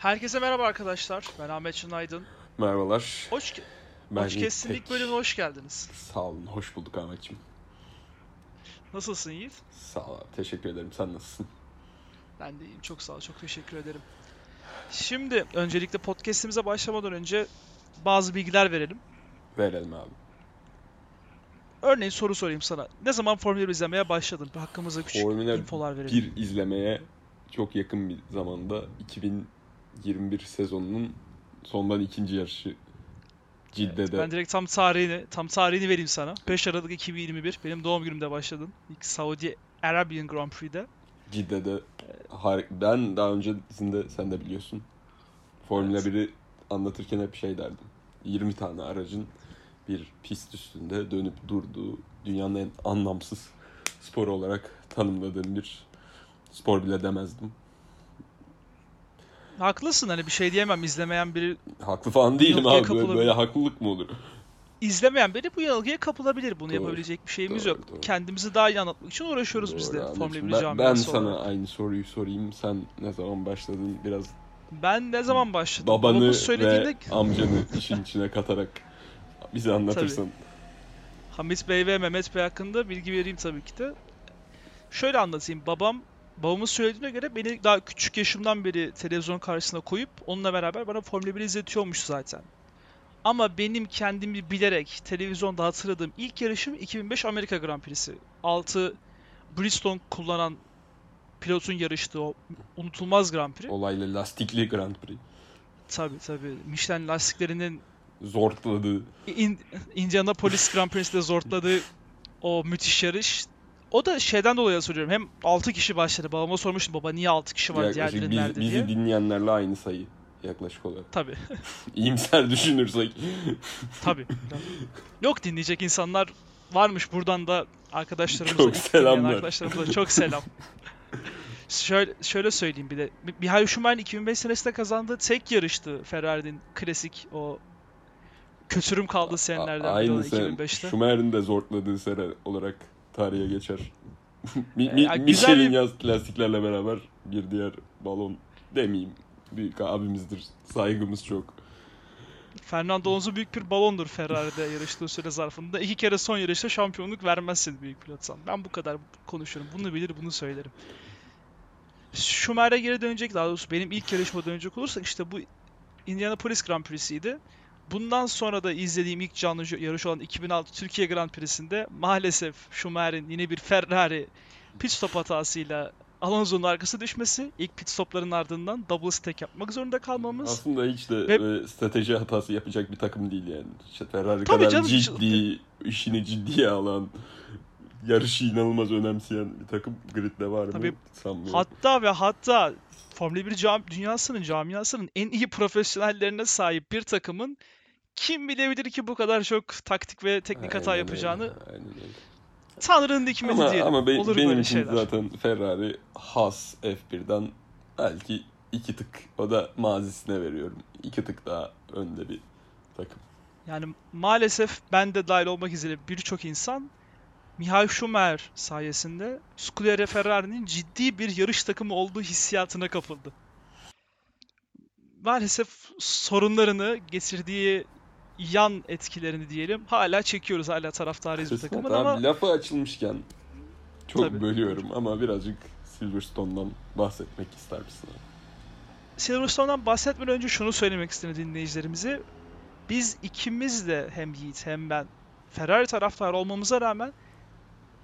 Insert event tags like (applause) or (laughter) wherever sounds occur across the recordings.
Herkese merhaba arkadaşlar. Ben Ahmet Çın Aydın. Merhabalar. Hoş, Ben Podcast'in İpek. ilk bölümüne hoş geldiniz. Sağ olun. Hoş bulduk Ahmetciğim. Nasılsın Yiğit? Sağ ol. Teşekkür ederim. Sen nasılsın? Ben de iyiyim. Çok sağ ol. Çok teşekkür ederim. Şimdi öncelikle podcast'imize başlamadan önce bazı bilgiler verelim. Verelim abi. Örneğin soru sorayım sana. Ne zaman Formula 1 izlemeye başladın? Hakkımızda küçük Formula infolar verelim. 1 izlemeye çok yakın bir zamanda 2021 sezonunun sondan ikinci yarışı Cidde'de. Ben direkt tam tarihini, tam tarihini vereyim sana. 5 Aralık 2021. Benim doğum günümde başladın. İlk Saudi Arabian Grand Prix'de. Cidde'de ben daha öncesinde sen de biliyorsun. Formula Evet. 1'i anlatırken hep şey derdim. 20 tane aracın bir pist üstünde dönüp durduğu dünyanın en anlamsız spor olarak tanımladığım bir spor bile demezdim. Haklısın hani bir şey diyemem. İzlemeyen biri Haklı falan değilim abi. Böyle, kapılabilir. böyle haklılık mı olur? izlemeyen biri bu yanılgıya kapılabilir. Bunu Doğru, yapabilecek bir şeyimiz doğru, yok. doğru. Kendimizi daha iyi anlatmak için uğraşıyoruz biz de Doğru Formula Ahmetciğim. 1 ben, ben sana olarak. aynı soruyu sorayım. Sen ne zaman başladın? Biraz Ben ne zaman başladım? babanı Babamın ve söylediğinde (laughs) amcanı işin içine katarak bize anlatırsan. Hamit Bey ve Mehmet Bey hakkında bilgi vereyim tabii ki de. Şöyle anlatayım. Babam babamın söylediğine göre beni daha küçük yaşımdan beri televizyon karşısına koyup onunla beraber bana Formula 1 izletiyormuş zaten. Ama benim kendimi bilerek televizyonda hatırladığım ilk yarışım 2005 Amerika Grand Prix'si. 6 Bridgestone kullanan pilotun yarıştığı o unutulmaz Grand Prix. Olaylı lastikli Grand Prix. Tabii tabii. Michelin lastiklerinin Zortladı. İn- Indianapolis Grand Prix'sinde zortladığı o müthiş yarış. O da şeyden dolayı soruyorum. Hem 6 kişi başladı. Babama sormuştum baba niye 6 kişi var Yaklaşık diğerleri biz- nerede bizi diye. dinleyenlerle aynı sayı yaklaşık olarak. Tabii. (laughs) İyimser düşünürsek. (laughs) Tabii. Yok dinleyecek insanlar varmış. Buradan da arkadaşlarımıza, Çok selamlar. arkadaşlarımıza çok selam. (laughs) Şöyle, şöyle söyleyeyim bir de. Michael Schumacher'in 2005 senesinde kazandığı tek yarıştı Ferrari'nin klasik o kötürüm kaldığı senelerden biri Aynı olan sen 2005'te. Schumacher'in de zortladığı sene olarak tarihe geçer. (laughs) Mi, mi, güzel Michelin bir- yaz lastiklerle beraber bir diğer balon demeyeyim. Büyük abimizdir. Saygımız çok. Fernando Alonso büyük bir balondur Ferrari'de yarıştığı süre zarfında. İki kere son yarışta şampiyonluk vermezsin büyük pilotsan. Ben bu kadar konuşuyorum. Bunu bilir, bunu söylerim. Schumacher'e geri dönecek daha doğrusu benim ilk yarışıma dönecek olursak işte bu Indianapolis Grand Prix'siydi. Bundan sonra da izlediğim ilk canlı yarış olan 2006 Türkiye Grand Prix'sinde maalesef Schumacher'in yine bir Ferrari pit stop hatasıyla Alonso'nun arkası düşmesi, ilk pit stopların ardından double stack yapmak zorunda kalmamız. Aslında hiç de Ve- böyle strateji hatası yapacak bir takım değil yani. İşte Ferrari Tabii kadar canım, ciddi, işini ciddiye alan, yarışı inanılmaz önemseyen bir takım gridde var mı? Tabii. Sanmıyorum. Hatta ve hatta Formula 1 cam dünyasının camiasının en iyi profesyonellerine sahip bir takımın kim bilebilir ki bu kadar çok taktik ve teknik hata Aynen yapacağını öyle, aynen öyle. Tanrı'nın hikmeti Ama, diyelim. ama be- Olur benim için şeyler. zaten Ferrari Haas F1'den belki iki tık o da mazisine veriyorum. İki tık daha önde bir takım. Yani maalesef ben de dahil olmak üzere birçok insan Michael Schumacher sayesinde Scuderia Ferrari'nin ciddi bir yarış takımı olduğu hissiyatına kapıldı. Maalesef sorunlarını getirdiği yan etkilerini diyelim hala çekiyoruz hala taraftarıyız bu takımın ama lafı açılmışken çok Tabii. bölüyorum ama birazcık Silverstone'dan bahsetmek ister misin? Silverstone'dan bahsetmeden önce şunu söylemek istedim dinleyicilerimize. Biz ikimiz de hem Yiğit hem ben Ferrari taraftarı olmamıza rağmen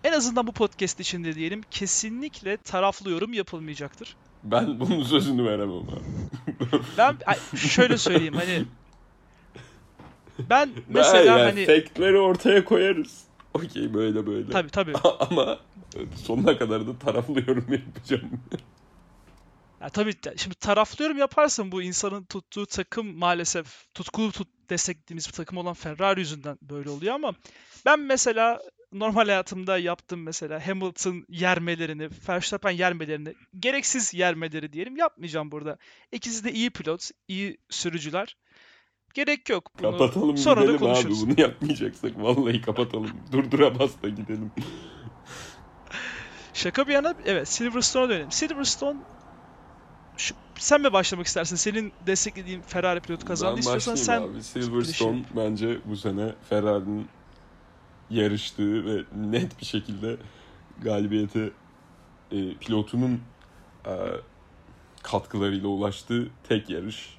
en azından bu podcast içinde diyelim kesinlikle taraflı yorum yapılmayacaktır. Ben bunun sözünü veremem abi. Ben şöyle söyleyeyim hani (laughs) ben mesela yani hani factleri ortaya koyarız. Okey böyle böyle. tabii tabii (laughs) ama sonuna kadar da taraflı yorum yapacağım. (laughs) Ya tabii şimdi taraflı yorum yaparsın bu insanın tuttuğu takım maalesef tutkulu tut desteklediğimiz bir takım olan Ferrari yüzünden böyle oluyor ama ben mesela normal hayatımda yaptığım mesela Hamilton yermelerini, Verstappen yermelerini, gereksiz yermeleri diyelim yapmayacağım burada. İkisi de iyi pilot, iyi sürücüler. Gerek yok. Bunu Kapatalım sonra da gidelim abi konuşuruz. bunu yapmayacaksak. Vallahi kapatalım. (laughs) Durdura bas da gidelim. Şaka bir yana evet Silverstone'a dönelim. Silverstone şu- sen mi başlamak istersin? Senin desteklediğin Ferrari pilotu kazandı. Ben İstiyorsan sen abi. Silverstone bence bu sene Ferrari'nin yarıştığı ve net bir şekilde galibiyete e, pilotunun e, katkılarıyla ulaştığı tek yarış.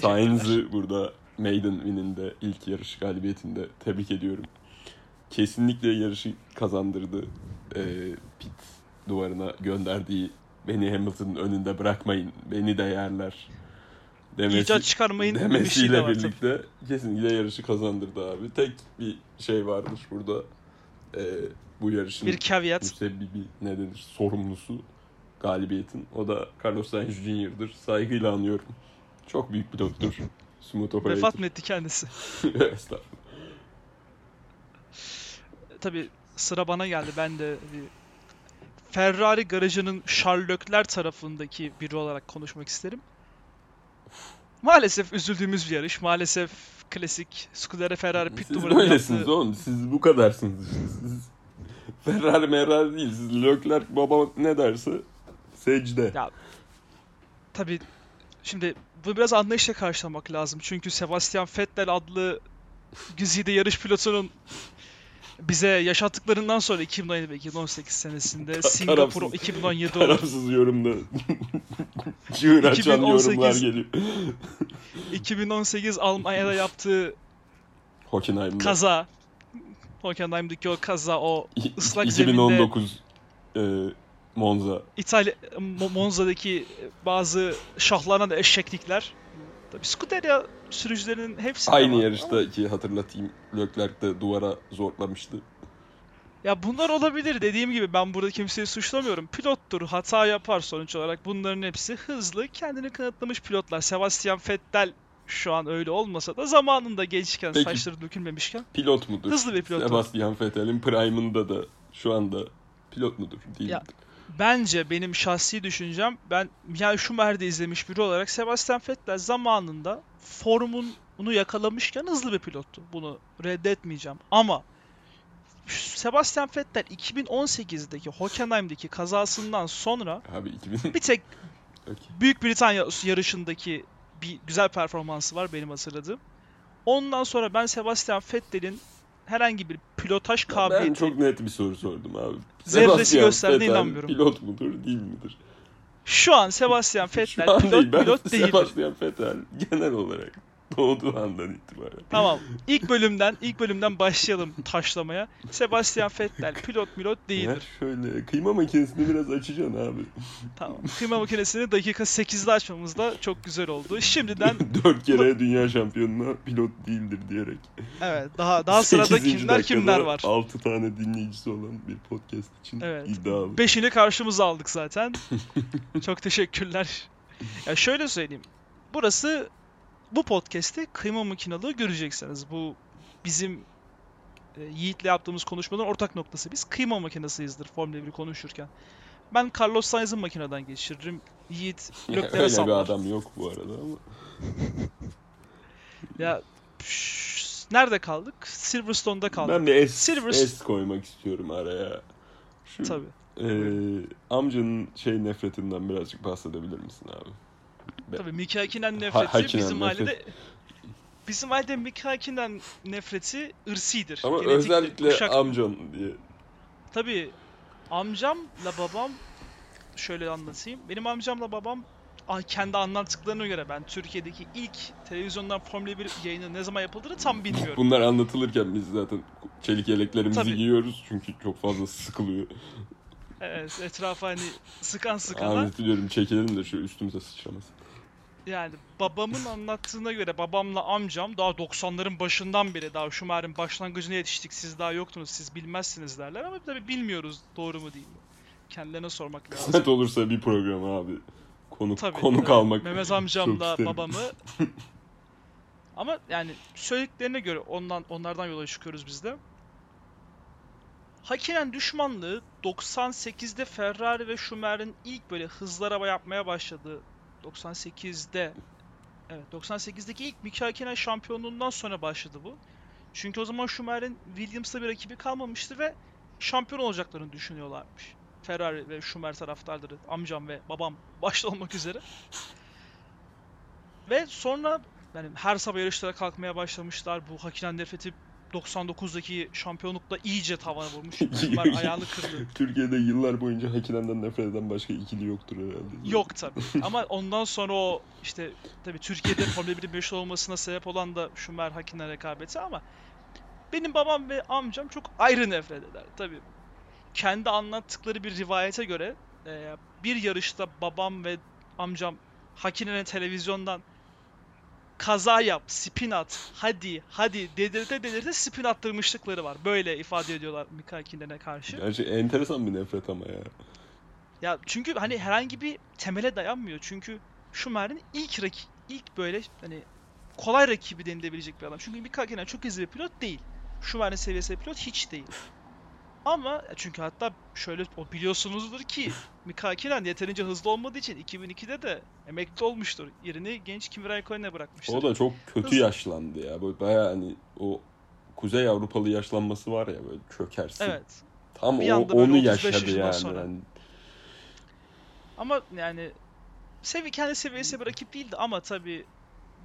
Sainz'ı burada Maiden Win'inde ilk yarış galibiyetinde tebrik ediyorum. Kesinlikle yarışı kazandırdı. E, pit duvarına gönderdiği beni Hamilton'ın önünde bırakmayın, beni de yerler demesi, icat çıkarmayın bir şey demesiyle de var tabii. birlikte kesinlikle yarışı kazandırdı abi. Tek bir şey varmış burada. E, bu yarışın Bir caveat. müsebbibi ne denir sorumlusu galibiyetin. O da Carlos Sainz Jr.'dır. Saygıyla anıyorum. Çok büyük pilottur. (laughs) Smooth operator. Vefat mı etti kendisi? (laughs) Estağfurullah. Tabii sıra bana geldi. Ben de bir Ferrari garajının Sherlockler tarafındaki biri olarak konuşmak isterim. Maalesef üzüldüğümüz bir yarış. Maalesef klasik Scuderia Ferrari pit Siz duvarının böylesiniz yaptığı... oğlum. Siz bu kadarsınız. Siz Ferrari Merrari değil. Siz Leclerc baba ne derse secde. Ya tabii şimdi bu biraz anlayışla karşılamak lazım. Çünkü Sebastian Vettel adlı güzide yarış pilotunun bize yaşattıklarından sonra 2017 ve 2018 senesinde Singapur tarafsız- 2017 olan Tarafsız yorumda çığır açan 2018 yorumlar geliyor. (laughs) 2018 Almanya'da yaptığı Hockenheim'da. kaza Hockenheim'daki o kaza o ıslak 2019 e, Monza. İtalya Mo- Monza'daki bazı şahlanan eşeklikler tabii Scuderia sürücülerinin hepsi Aynı yarışta ki hatırlatayım Leclerc de duvara zorlamıştı. Ya bunlar olabilir dediğim gibi ben burada kimseyi suçlamıyorum. Pilottur, hata yapar sonuç olarak. Bunların hepsi hızlı, kendini kanıtlamış pilotlar. Sebastian Vettel şu an öyle olmasa da zamanında gençken, Peki. saçları dökülmemişken Pilot mudur? hızlı bir pilot. Sebastian Vettel'in prime'ında da şu anda pilot mudur? Değil Ya, midir? Bence benim şahsi düşüncem ben Michael Schumacher'de izlemiş biri olarak Sebastian Vettel zamanında formunu yakalamışken hızlı bir pilottu. Bunu reddetmeyeceğim. Ama Sebastian Vettel 2018'deki Hockenheim'deki kazasından sonra Abi 2000 bir tek (laughs) Okey. Büyük Britanya yarışındaki bir güzel performansı var benim hatırladığım. Ondan sonra ben Sebastian Vettel'in herhangi bir pilotaj Ben kabiliyeti çok net bir soru sordum abi. Zerresi gösterdiğine inanmıyorum. Pilot mudur değil midir? şu an Sebastian Vettel pilot değil. Ben pilot değildir. Sebastian Vettel genel olarak (laughs) doğduğu andan itibaren. Tamam. İlk bölümden ilk bölümden başlayalım taşlamaya. Sebastian Vettel pilot pilot Eğer değildir. şöyle kıyma makinesini biraz açacaksın abi. Tamam. Kıyma makinesini dakika 8'de açmamız da çok güzel oldu. Şimdiden (laughs) Dört kere dünya şampiyonuna pilot değildir diyerek. evet daha daha sırada kimler kimler var. 6 tane dinleyicisi olan bir podcast için Evet. iddialı. Beşini karşımıza aldık zaten. (laughs) Çok teşekkürler. Ya şöyle söyleyeyim. Burası bu podcast'te kıyma makinalığı göreceksiniz. Bu bizim e, Yiğit'le yaptığımız konuşmaların ortak noktası. Biz kıyma makinasıyızdır Formula 1 konuşurken. Ben Carlos Sainz'ın makineden geçiririm. Yiğit (laughs) Leclerc'e Öyle bir adam yok bu arada ama. (laughs) Ya şş, nerede kaldık? Silverstone'da kaldık. Ben bir S, Silver- S koymak istiyorum araya. Şu Tabii. e, amcanın şey nefretinden birazcık bahsedebilir misin abi? Tabii Miki Hakkinen nefreti Ha- Hakkinen bizim nefret. ailede bizim ailede Miki Hakkinen nefreti ırsidir. Ama Genetiktir, özellikle kuşak- amcan diye. Tabii amcamla babam şöyle anlatayım. Benim amcamla babam ah, kendi anlattıklarına göre ben Türkiye'deki ilk televizyondan Formula 1 yayını ne zaman yapıldığını tam bilmiyorum. Bunlar anlatılırken biz zaten çelik yeleklerimizi Tabii. giyiyoruz çünkü çok fazla sıkılıyor. Evet, etrafa hani sıkan sıkana. Ahmet diliyorum çekelim de şu üstümüze sıçramasın. Yani babamın anlattığına göre babamla amcam daha 90'ların başından beri daha Schumacher'in başlangıcına yetiştik siz daha yoktunuz siz bilmezsiniz derler ama tabii bilmiyoruz doğru mu değil mi. Kendilerine sormak lazım. Kısmet olursa bir program abi. Konuk, Tabii, konuk tabii. almak. Mehmet amcamla babamı (laughs) ama yani söylediklerine göre ondan onlardan yola çıkıyoruz biz de. Hakkinen düşmanlığı 98'de Ferrari ve Schumacher'in ilk böyle hızlı araba yapmaya başladığı 98'de evet 98'deki ilk Mika Hakkinen şampiyonluğundan sonra başladı bu. Çünkü o zaman Schumacher'in Williams'la bir rakibi kalmamıştı ve şampiyon olacaklarını düşünüyorlarmış. Ferrari ve Schumacher taraftarları, amcam ve babam (laughs) başta olmak üzere. Ve sonra yani her sabah yarışlara kalkmaya başlamışlar. Bu Hakkinen nefreti 99'daki şampiyonlukla iyice tavana vurmuş. (laughs) Schumacher ayağını kırdı. (laughs) Türkiye'de yıllar boyunca Hakinen'den nefret eden başka ikili yoktur herhalde. Yok tabii. (laughs) Ama ondan sonra o işte tabii Türkiye'de Formula 1'in meşhur olmasına sebep olan da Schumacher Hakkinen rekabeti ama benim babam ve amcam çok ayrı nefret eder. Tabii kendi anlattıkları bir rivayete göre bir yarışta babam ve amcam Hakinen'e televizyondan kaza yap, spin at, hadi hadi dedirte dedirte spin attırmışlıkları var. Böyle ifade ediyorlar Mika Hakinen'e karşı. Gerçi enteresan bir nefret ama ya. Ya çünkü hani herhangi bir temele dayanmıyor. Çünkü Schumacher'in ilk rakip, ilk böyle hani kolay rakibi denilebilecek bir adam. Çünkü Mika Hakkinen çok hızlı bir pilot değil. Schumacher'in seviyesi pilot hiç değil. Ama çünkü hatta şöyle o biliyorsunuzdur ki (laughs) Mika Hakkinen yeterince hızlı olmadığı için 2002'de de emekli olmuştur. Yerini genç Kimi Raikkonen'e bırakmıştır. O da çok kötü Hızlı. yaşlandı ya. Böyle bayağı hani o Kuzey Avrupalı yaşlanması var ya böyle çökersin. Evet. Tam Bir o, onu 35 yaşadı yani. sonra. Yani Ama yani sevi kendi seviyesi bir rakip değildi ama tabii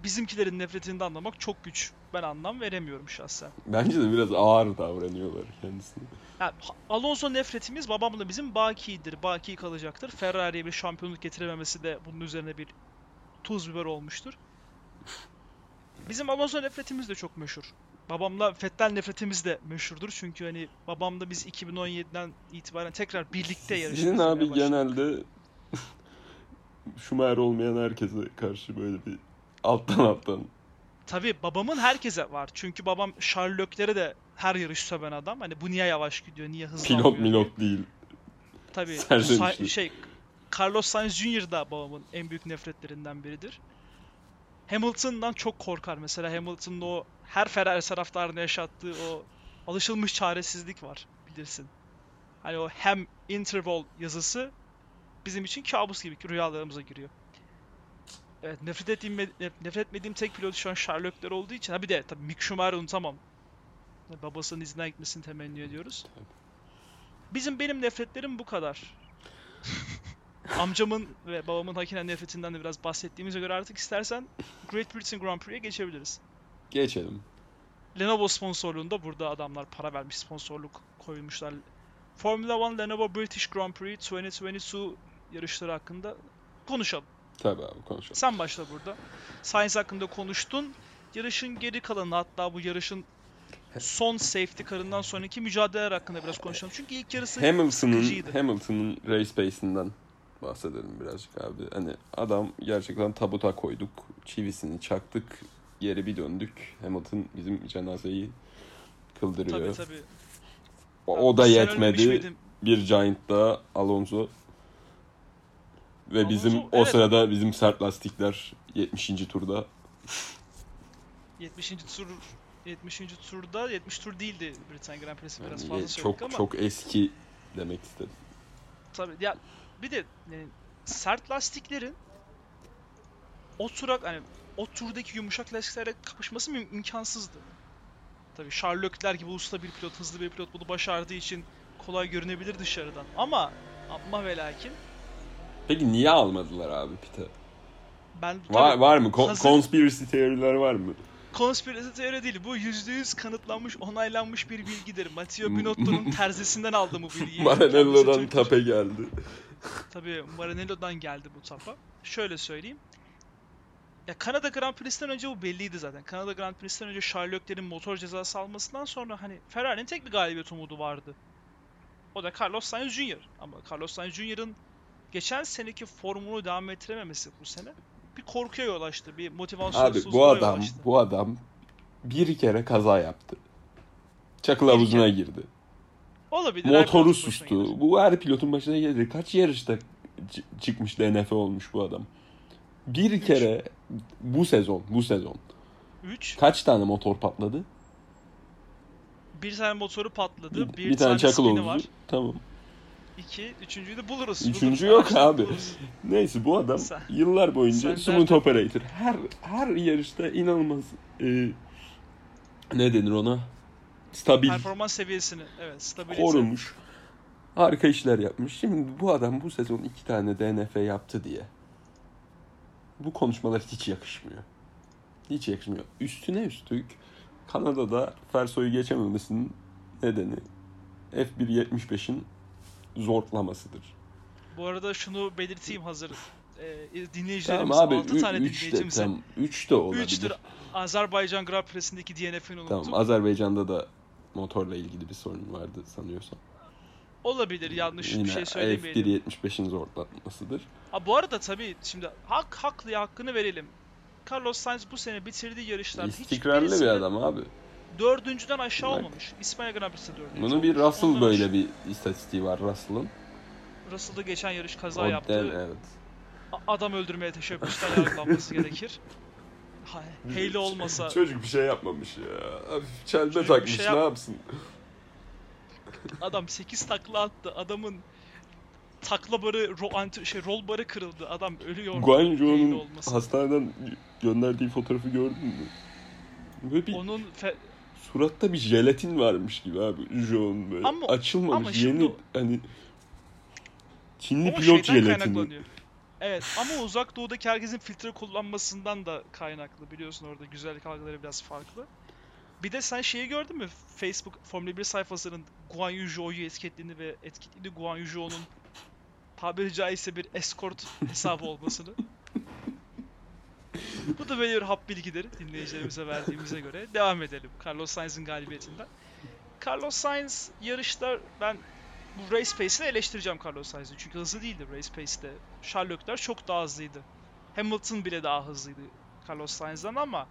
bizimkilerin nefretini de anlamak çok güç. Ben anlam veremiyorum şahsen. Bence de biraz ağır davranıyorlar kendisine. Yani Alonso nefretimiz babamla bizim bakidir. Baki kalacaktır. Ferrari'ye bir şampiyonluk getirememesi de bunun üzerine bir tuz biber olmuştur. Bizim Alonso nefretimiz de çok meşhur. Babamla Vettel nefretimiz de meşhurdur. Çünkü hani babamla biz 2017'den itibaren tekrar birlikte yarıştık. Sizin abi genelde (laughs) Schumacher olmayan herkese karşı böyle bir alttan alttan Tabii babamın herkese var. Çünkü babam Leclerc'e de her yarış söven adam. Hani bu niye yavaş gidiyor, niye hızlı pilot milot değil. Tabii. Sa- şey Carlos Sainz Jr. da babamın en büyük nefretlerinden biridir. Hamilton'dan çok korkar mesela. Hamilton'ın o her Ferrari taraftarına yaşattığı o alışılmış çaresizlik var bilirsin. Hani o hem interval yazısı bizim için kabus gibi rüyalarımıza giriyor. Evet nefret ettiğim nefret etmediğim tek pilot şu an Leclerc olduğu için. Ha bir de tabii Mick Schumacher'ı unutamam. Babasının izine gitmesini temenni ediyoruz. Bizim benim nefretlerim bu kadar. (laughs) Amcamın ve babamın Hakkinen nefretinden de biraz bahsettiğimize göre artık istersen Great Britain Grand Prix'e geçebiliriz. Geçelim. Lenovo sponsorluğunda burada adamlar para vermiş sponsorluk koymuşlar. Formula One Lenovo British Grand Prix 2022 yarışları hakkında konuşalım. Tabii abi konuşalım. Sen başla burada. Science hakkında konuştun. Yarışın geri kalanı hatta bu yarışın son safety car'ından sonraki mücadeleler hakkında biraz konuşalım. Çünkü ilk yarısı Hamilton'ın. Hamilton'ın race pace'inden bahsedelim birazcık abi. Hani adam gerçekten tabuta koyduk. Çivisini çaktık. Geri bir döndük. Hamilton bizim cenazeyi kıldırıyor. Tabii tabii. O, o da yetmedi. Bir Giant daha Alonso. Ve Alonso, bizim o evet. sırada bizim sert lastikler 70. turda 70. tur 70. turda 70 tur değildi Britannia Grand Prix'si biraz yani fazla çok ama çok eski demek istedim. tabii ya bir de yani sert lastiklerin o tura hani o turdaki yumuşak lastiklerle kapışması mı imkansızdı. Tabii Leclerc gibi usta bir pilot, hızlı bir pilot bunu başardığı için kolay görünebilir dışarıdan. Ama ama ve lakin Peki niye almadılar abi pite? ben Var, var mı? Kon- hazır- Conspiracy teoriler var mı? konspirasi teori değil. Bu %100 kanıtlanmış, onaylanmış bir bilgidir. Matteo. Binotto'nun (laughs) terzisinden aldım bu bilgiyi. Maranello'dan tape geldi. Tabii Maranello'dan geldi bu tapa. Şöyle söyleyeyim. Ya Kanada Grand Prix'sinden önce bu belliydi zaten. Kanada Grand Prix'sinden önce Charles Leclerc'in motor cezası almasından sonra hani Ferrari'nin tek bir galibiyet umudu vardı. O da Carlos Sainz Jr. Ama Carlos Sainz Jr.'ın geçen seneki formunu devam ettirememesi bu sene bir korkuya yol açtı. Bir Abi motivasyonsuzluğa bu yol adam bu adam bir kere kaza yaptı. Çakıl havuzuna girdi. Olabilir. Motoru sustu. Bu her pilotun başına gelir. Kaç yarışta çıkmış DNF olmuş bu adam. Bir Üç. kere bu sezon, bu sezon 3. kaç tane motor patladı? Bir tane motoru patladı. Bir, Bir, bir tane çakıl havuzu. var. Tamam. İki. Üçüncüyü de buluruz. Üçüncü buluruz. yok abi. buluruz. Neyse bu adam Sen- yıllar boyunca smooth operator. Her her yarışta inanılmaz e, ne denir ona? Stabil Performans seviyesini evet stabilite. korumuş. Harika işler yapmış. Şimdi bu adam bu sezon iki tane DNF yaptı diye. Bu konuşmalar hiç yakışmıyor. Hiç yakışmıyor. Üstüne üstlük Kanada'da Ferso'yu geçememesinin nedeni F1.75'in zorlamasıdır. Bu arada şunu belirteyim hazır e, dinleyicilerimiz Tamam abi 6 tane 3 de tam 3 de olabilir. 3'tür Azerbaycan Grand Prix'sindeki DNF'ini unuttum. Tamam Azerbaycan'da da motorla ilgili bir sorun vardı sanıyorsam. Olabilir yanlış Yine bir şey söylemeyelim. F1.75'in zorlatmasıdır. Ha, bu arada tabii şimdi hak haklıya hakkını verelim. Carlos Sainz bu sene bitirdiği yarışlar İstikrarlı bir hiçbirisinde adam abi. Dördüncüden aşağı Bak. olmamış. İspanya Grand Prix'si dördüncü Bunu bir olmuş. Russell Ondan böyle aşağı- bir istatistiği var Russell'ın. Russell'da geçen yarış kaza O yaptı. den- evet. A- Adam öldürmeye teşebbüsten yargılanması (laughs) gerekir. Hale olmasa (laughs) Çocuk bir şey yapmamış ya. Hafif çelme Çocuk bir takmış şey ne yap- yapsın? adam 8 takla attı. Adamın takla barı, ro, anti, şey, rol barı kırıldı. Adam ölüyor. Guan Hale Zhou'nun olmasa. hastaneden gönderdiği fotoğrafı gördün mü? Böyle bir Onun fe- suratta bir jelatin varmış gibi abi. Zhou'nun böyle Ama- açılmamış ama şimdi yeni hani Çinli o pilot jelatini. Evet ama uzak doğudaki herkesin filtre kullanmasından da kaynaklı. Biliyorsun orada güzellik algıları biraz farklı. Bir de sen şeyi gördün mü? Facebook Formula 1 sayfasının Guan Yu Zhou'yu etiketliğini ve etiketli Guan Yu Zhou'nun tabiri caizse bir escort hesabı olmasını. (laughs) Bu da böyle bir hap bilgileri dinleyicilerimize verdiğimize göre. Devam edelim Carlos Sainz'in galibiyetinden. Carlos Sainz yarışta ben bu race pace'ini eleştireceğim Carlos Sainz'i. Çünkü hızlı değildi race pace'te. Charles Leclerc çok daha hızlıydı. Hamilton bile daha hızlıydı Carlos Sainz'dan ama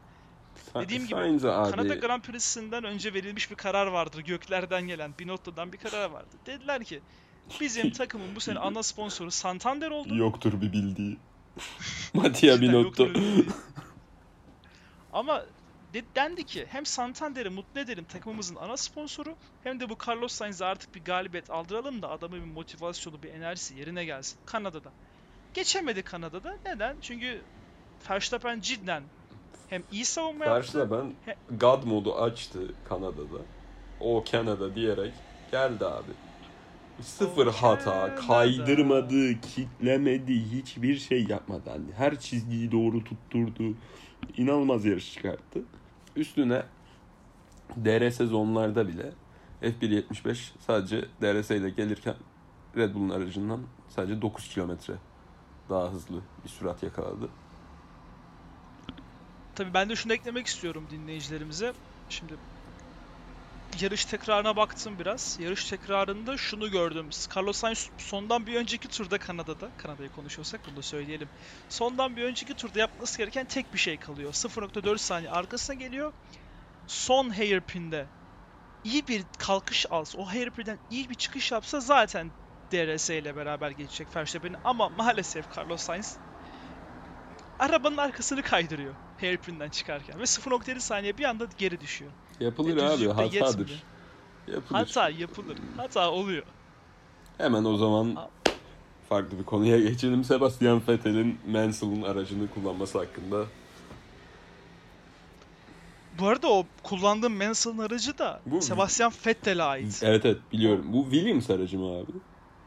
Dediğim gibi, Sainz'e abi Kanada Grand Prix'sinden önce verilmiş bir karar vardır. Göklerden gelen, Binotto'dan bir karar vardı. Dediler ki bizim (laughs) takımın bu sene ana sponsoru Santander oldu. yoktur bir bildiği. (laughs) Mattia Binotto. Ama de- dendi ki hem Santander'i mutlu edelim takımımızın ana sponsoru hem de bu Carlos Sainz'e artık bir galibiyet aldıralım da adamın bir motivasyonu, bir enerjisi yerine gelsin Kanada'da. Geçemedi Kanada'da. Neden? Çünkü Verstappen cidden hem iyi savunma yaptı. Karşıda ben God modu açtı Kanada'da. O Kanada diyerek geldi abi. Sıfır hata, kaydırmadı, kitlemedi, hiçbir şey yapmadı. Hani her çizgiyi doğru tutturdu. İnanılmaz yarış çıkarttı. Üstüne DRS zonlarda bile F1.75 sadece DRS ile gelirken Red Bull'un aracından sadece 9 kilometre daha hızlı bir sürat yakaladı. Tabii ben de şunu eklemek istiyorum dinleyicilerimize. Şimdi yarış tekrarına baktım biraz. Yarış tekrarında şunu gördüm. Carlos Sainz sondan bir önceki turda Kanada'da, Kanada'yı konuşuyorsak bunu da söyleyelim. Sondan bir önceki turda yapması gereken tek bir şey kalıyor. 0.4 saniye arkasına geliyor. Son hairpin'de iyi bir kalkış alsa, o hairpin'den iyi bir çıkış yapsa zaten DRS ile beraber geçecek Verstappen'i. Ama maalesef Carlos Sainz arabanın arkasını kaydırıyor hairpin'den çıkarken ve 0.7 saniye bir anda geri düşüyor. Yapılır Ve abi hatadır. yetmiyor. Yapılır. Hata yapılır. Hata oluyor. Hemen o zaman farklı bir konuya geçelim. Sebastian Vettel'in Mansell'ın aracını kullanması hakkında. Bu arada o kullandığım Mansell'ın aracı da Bu- Sebastian Vettel'e ait. Evet evet biliyorum. Bu Williams aracı mı abi?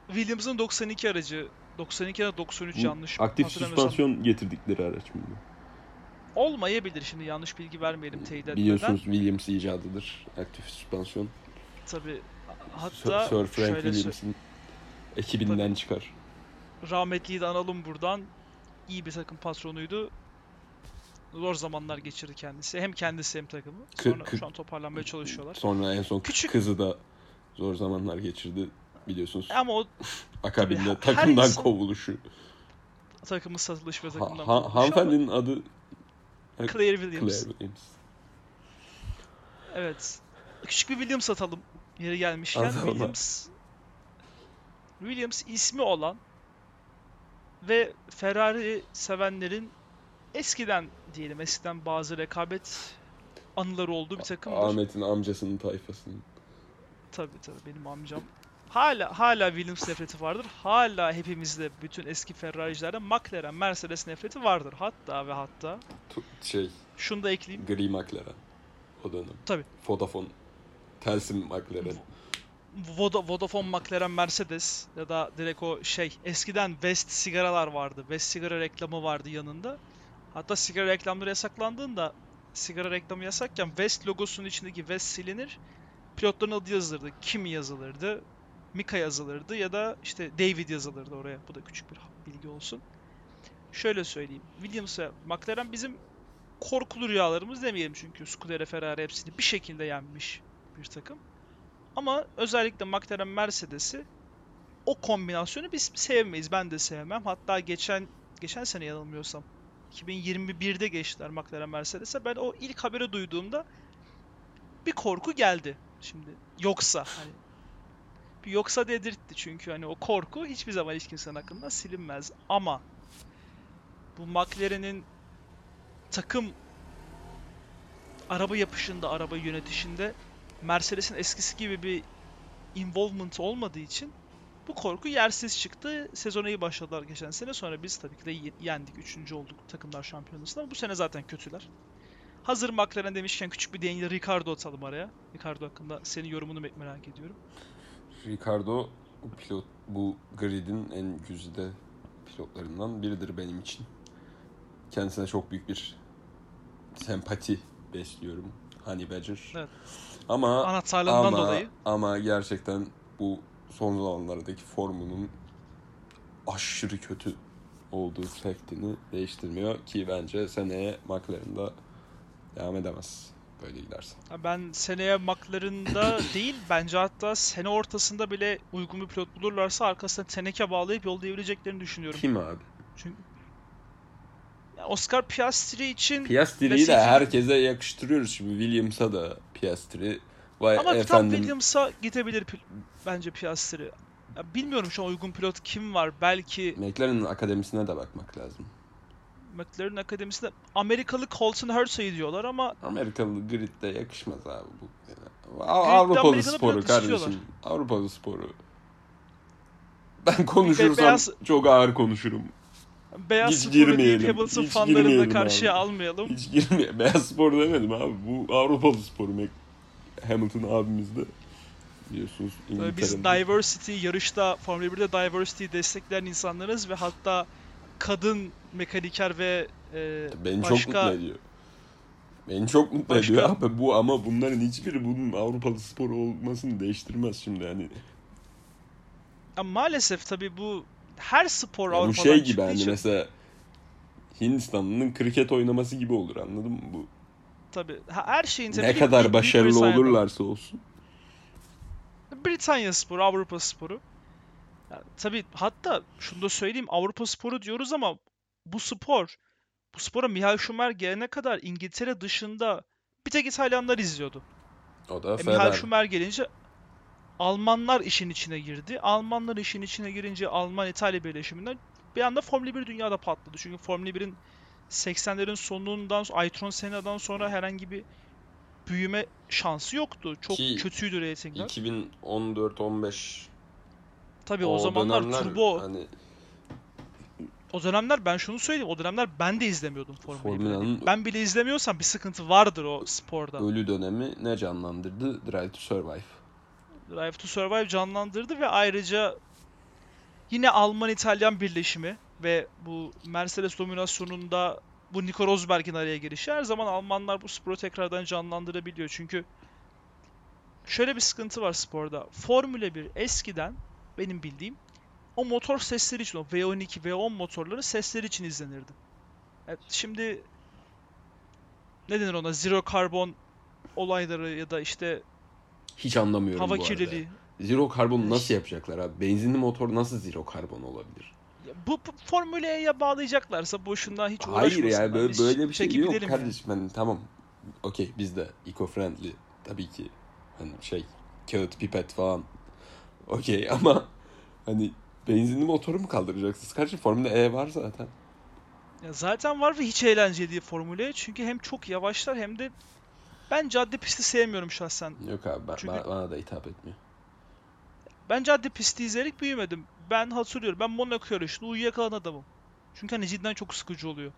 Williams'ın 92 aracı. 92 ya da 93 Bu yanlış Aktif süspansiyon getirdikleri araç mı? bu? Olmayabilir şimdi yanlış bilgi vermeyelim teyit etmeden. Biliyorsunuz Williams icadıdır. Aktif süspansiyon. Tabii. Hatta Sir, Sir Frank Williams'ın ekibinden çıkar. rahmetliyi de analım buradan. İyi bir takım patronuydu. Zor zamanlar geçirdi kendisi. Hem kendisi hem takımı. Kı- Sonra kı- şu an toparlanmaya çalışıyorlar. Sonra en son Küçük- kızı da zor zamanlar geçirdi biliyorsunuz. Ama o (laughs) Akabinde tabii takımdan insan- kovuluşu. takımı satılış ve Ha, takımdan ha, ama hanımefendinin adı Claire Williams. Claire Williams. Evet. Küçük bir Williams satalım. Yeri gelmişken. Atalım. Williams Williams ismi olan ve Ferrari sevenlerin eskiden diyelim eskiden bazı rekabet anıları olduğu bir takımdır. Ahmet'in amcasının tayfasının. Tabii tabii benim amcam. Hala hala Williams nefreti vardır. Hala hepimizde bütün eski Ferrari'cilerde McLaren, Mercedes nefreti vardır. Hatta ve hatta Şey, şunu da ekleyeyim. gri McLaren. O dönem. Tabii. Vodafone. Telsim McLaren. Voda- Vodafone McLaren Mercedes ya da direkt o şey eskiden West sigaralar vardı. West sigara reklamı vardı yanında. Hatta sigara reklamları yasaklandığında sigara reklamı yasakken West logosunun içindeki West silinir. Pilotların adı yazılırdı. Kimi yazılırdı. Mika yazılırdı ya da işte David yazılırdı oraya. Bu da küçük bir bilgi olsun. Şöyle söyleyeyim. Williams ve McLaren bizim korkulu rüyalarımız demeyelim çünkü Scuderia Ferrari hepsini bir şekilde yenmiş bir takım. Ama özellikle McLaren Mercedes'i o kombinasyonu biz sevmeyiz. Ben de sevmem. Hatta geçen geçen sene yanılmıyorsam 2021'de geçtiler McLaren Mercedes'e. Ben o ilk haberi duyduğumda bir korku geldi. Şimdi yoksa hani yoksa dedirtti çünkü hani o korku hiçbir zaman hiç kimsenin aklından silinmez. Ama bu McLaren'in takım araba yapışında, araba yönetişinde Mercedes'in eskisi gibi bir involvement olmadığı için bu korku yersiz çıktı. Sezona iyi başladılar geçen sene. Sonra biz tabii ki de yendik. Üçüncü olduk takımlar şampiyonasında. Ama bu sene zaten kötüler. Hazır McLaren demişken küçük bir değinle Ricardo atalım araya. Ricardo hakkında senin yorumunu me- merak ediyorum. Ricardo bu pilot bu gridin en güzide pilotlarından biridir benim için. Kendisine çok büyük bir sempati besliyorum. Honey Badger. Evet. Ama Anahtarlığından ama, dolayı. ama gerçekten bu son zamanlardaki formunun aşırı kötü olduğu faktini değiştirmiyor ki bence seneye McLaren'da devam edemez böyle giderse. Ha, Ben seneye McLaren'da (coughs) değil bence hatta sene ortasında bile uygun bir pilot bulurlarsa arkasına teneke bağlayıp yollayabileceklerini düşünüyorum. Kim abi? Çünkü Oscar Piastri için Piastri'yi de herkese yakıştırıyoruz şimdi. Williams'a da Piastri. Vay ama tam efendim. Williams'a gidebilir bence Piastri. Ya bilmiyorum şu an uygun pilot kim var. Belki McLaren'ın akademisine de bakmak lazım. McLaren Akademisi'nde Amerikalı Colton Hertz'e diyorlar ama Amerikalı gridde yakışmaz abi bu. Yani. Av- Avrupalı Amerikalı sporu kardeşim. Avrupalı sporu. Ben konuşursam beyaz- çok ağır konuşurum. beyaz Hiç girmeyelim, Hamilton hiç fanlarını da girmeyelim karşıya abi. almayalım. Hiç girmiyor. Beyaz spor demedim abi. Bu Avrupalı sporu. Hamilton abimiz de biliyorsunuz Tabii Biz diversity, yarışta Formula 1'de diversity'yi destekleyen insanlarız ve hatta kadın mekaniker ve e, Beni çok başka mutlu ediyor. Beni çok mutlu Başka- ediyor abi bu ama bunların hiçbiri bunun Avrupalı spor olmasını değiştirmez şimdi hani. Ya maalesef tabii bu her spor Ya bu Avrupa'dan şey gibi hani için mesela Hindistanlı'nın kriket oynaması gibi olur anladın mı bu? tabii ha- her şeyin tabii Ne ki kadar başarılı olurlarsa olsun. Britanya sporu, Avrupa sporu. Ya tabii hatta şunu da söyleyeyim Avrupa sporu diyoruz ama bu spor bu spora Michael Schumacher gelene kadar İngiltere dışında bir tek İtalyanlar izliyordu. O da E, Michael Ferrari. Schumacher gelince Almanlar işin içine girdi. Almanlar işin içine girince Alman-İtalya birleşiminden bir anda Formula 1 dünyada patladı. Çünkü Formula 1'in 80'lerin sonundan, Aytron Senna'dan sonra herhangi bir büyüme şansı yoktu. Çok Ki kötüydü reytingler. 2014-15 Tabii o, zamanlar dönemler turbo. hani O dönemler ben şunu söyleyeyim. O dönemler ben de izlemiyordum Formula 1'i. Formula'nın Ben bile izlemiyorsam bir sıkıntı vardır o sporda. ölü dönemi ne canlandırdı? Drive to Survive. Drive to Survive canlandırdı ve ayrıca yine Alman-İtalyan birleşimi ve bu Mercedes dominasyonunda bu Nico Rosberg'in araya girişi her zaman Almanlar bu sporu tekrardan canlandırabiliyor. Çünkü şöyle bir sıkıntı var sporda. Formula 1 eskiden benim bildiğim o motor sesleri için o V12, V10 motorları sesleri için izlenirdi. Evet, şimdi ne denir ona? Zero karbon olayları ya da işte Hiç anlamıyorum hava bu kirliliği. arada. Zero karbon nasıl yapacaklar abi? Benzinli motor nasıl zero karbon olabilir? Ya Bu, bu Formula E'ye bağlayacaklarsa boşuna hiç Hayır uğraşmasınlar. yani böyle, Biz böyle bir şey yok yani. kardeşim. Yani tamam. Okey biz de eco-friendly tabii ki. Hani şey kağıt pipet falan. Okey ama hani benzinli motoru mu kaldıracaksınız? Kardeşim Formula E var zaten. Ya zaten var ve hiç eğlenceli değil Formula E. Çünkü hem çok yavaşlar hem de ben cadde pisti sevmiyorum şahsen. Yok abi ben, Çünkü- bana, bana da hitap etmiyor. Ben cadde pisti izleyerek büyümedim. Ben hatırlıyorum. Ben Monaco yarışında uyuyakalan adamım. Çünkü hani cidden çok sıkıcı oluyor.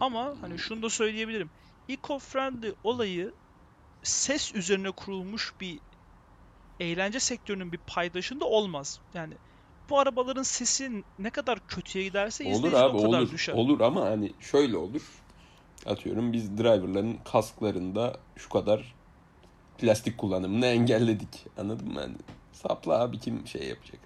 Ama hani şunu da söyleyebilirim. Eco-friendly olayı ses üzerine kurulmuş bir eğlence sektörünün bir paydaşında olmaz. Yani bu arabaların sesi ne kadar kötüye giderse Olur abi o kadar olur. düşer. Olur ama hani şöyle olur. Atıyorum biz driverların kasklarında şu kadar plastik kullanımını engelledik. Anladın mı? Hani sapla abi kim şey yapacak?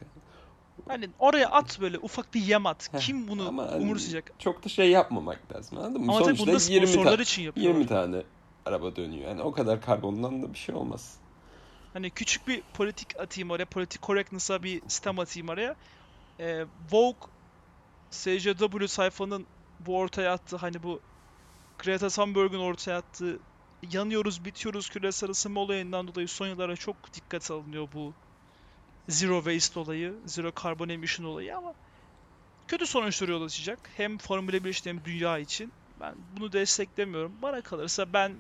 Hani oraya at böyle ufak bir yem at. Heh, Kim bunu ama hani umursayacak? Çok da şey yapmamak lazım. Anladın mı? Ama Sonuçta bunu da 20, sponsorlar ta- için yapıyorlar. 20 tane araba dönüyor. Yani o kadar karbondan da bir şey olmaz. Hani küçük bir politik atayım oraya, politik correctness'a bir stem atayım oraya. Ee, Vogue SJW sayfanın bu ortaya attığı hani bu Greta Thunberg'in ortaya attığı yanıyoruz bitiyoruz küresel ısınma olayından dolayı son yıllara çok dikkat alınıyor bu zero waste olayı, zero carbon emission olayı ama kötü sonuçlara yol açacak. Hem Formula 1 için hem dünya için. Ben bunu desteklemiyorum. Bana kalırsa ben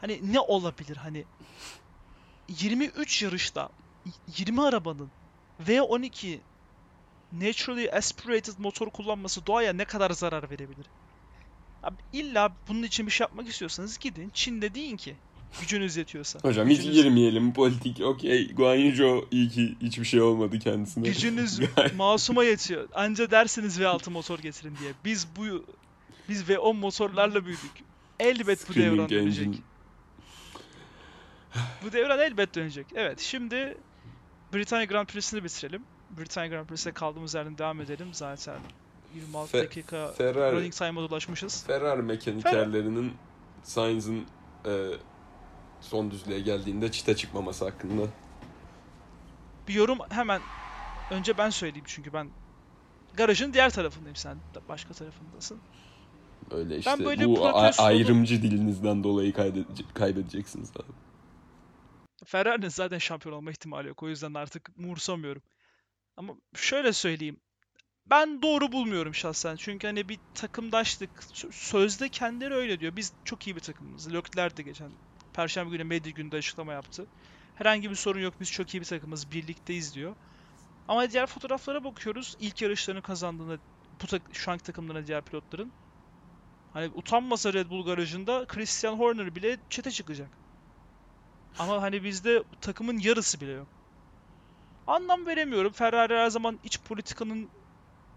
hani ne olabilir hani 23 yarışta 20 arabanın V12 naturally aspirated motor kullanması doğaya ne kadar zarar verebilir? Abi illa bunun için bir şey yapmak istiyorsanız gidin Çin'de deyin ki gücünüz yetiyorsa. Hocam hiç Gücünüz- girmeyelim politik. Okey. Guan Yu Zhou iyi ki hiçbir şey olmadı kendisine. Gücünüz (laughs) masuma yetiyor. Anca dersiniz V6 motor getirin diye. Biz bu biz V10 motorlarla büyüdük. Elbet bu devran Screaming dönecek. Bu devran elbet dönecek. Evet şimdi Britanya Grand Prix'sini bitirelim. Britanya Grand Prix'sine kaldığımız yerden devam edelim. Zaten 26 Fe- dakika Ferrari, running time'a ulaşmışız. Ferrari mekanikerlerinin Sainz'ın e, son düzlüğe geldiğinde çite çıkmaması hakkında. Bir yorum hemen önce ben söyleyeyim çünkü ben garajın diğer tarafındayım sen başka tarafındasın. Öyle işte böyle bu a- ayrımcı dilinizden dolayı kaydede- kaybedeceksiniz abi. Ferrari'nin zaten şampiyon olma ihtimali yok. O yüzden artık umursamıyorum. Ama şöyle söyleyeyim. Ben doğru bulmuyorum şahsen. Çünkü hani bir takımdaşlık sö- sözde kendileri öyle diyor. Biz çok iyi bir takımız. Leclerc de geçen Perşembe günü medya günde açıklama yaptı. Herhangi bir sorun yok. Biz çok iyi bir takımız. Birlikteyiz diyor. Ama diğer fotoğraflara bakıyoruz. İlk yarışlarını kazandığında bu tak şu anki takımların diğer pilotların. Hani utanmasa Red Bull garajında Christian Horner bile çete çıkacak. Ama hani bizde takımın yarısı bile yok. Anlam veremiyorum. Ferrari her zaman iç politikanın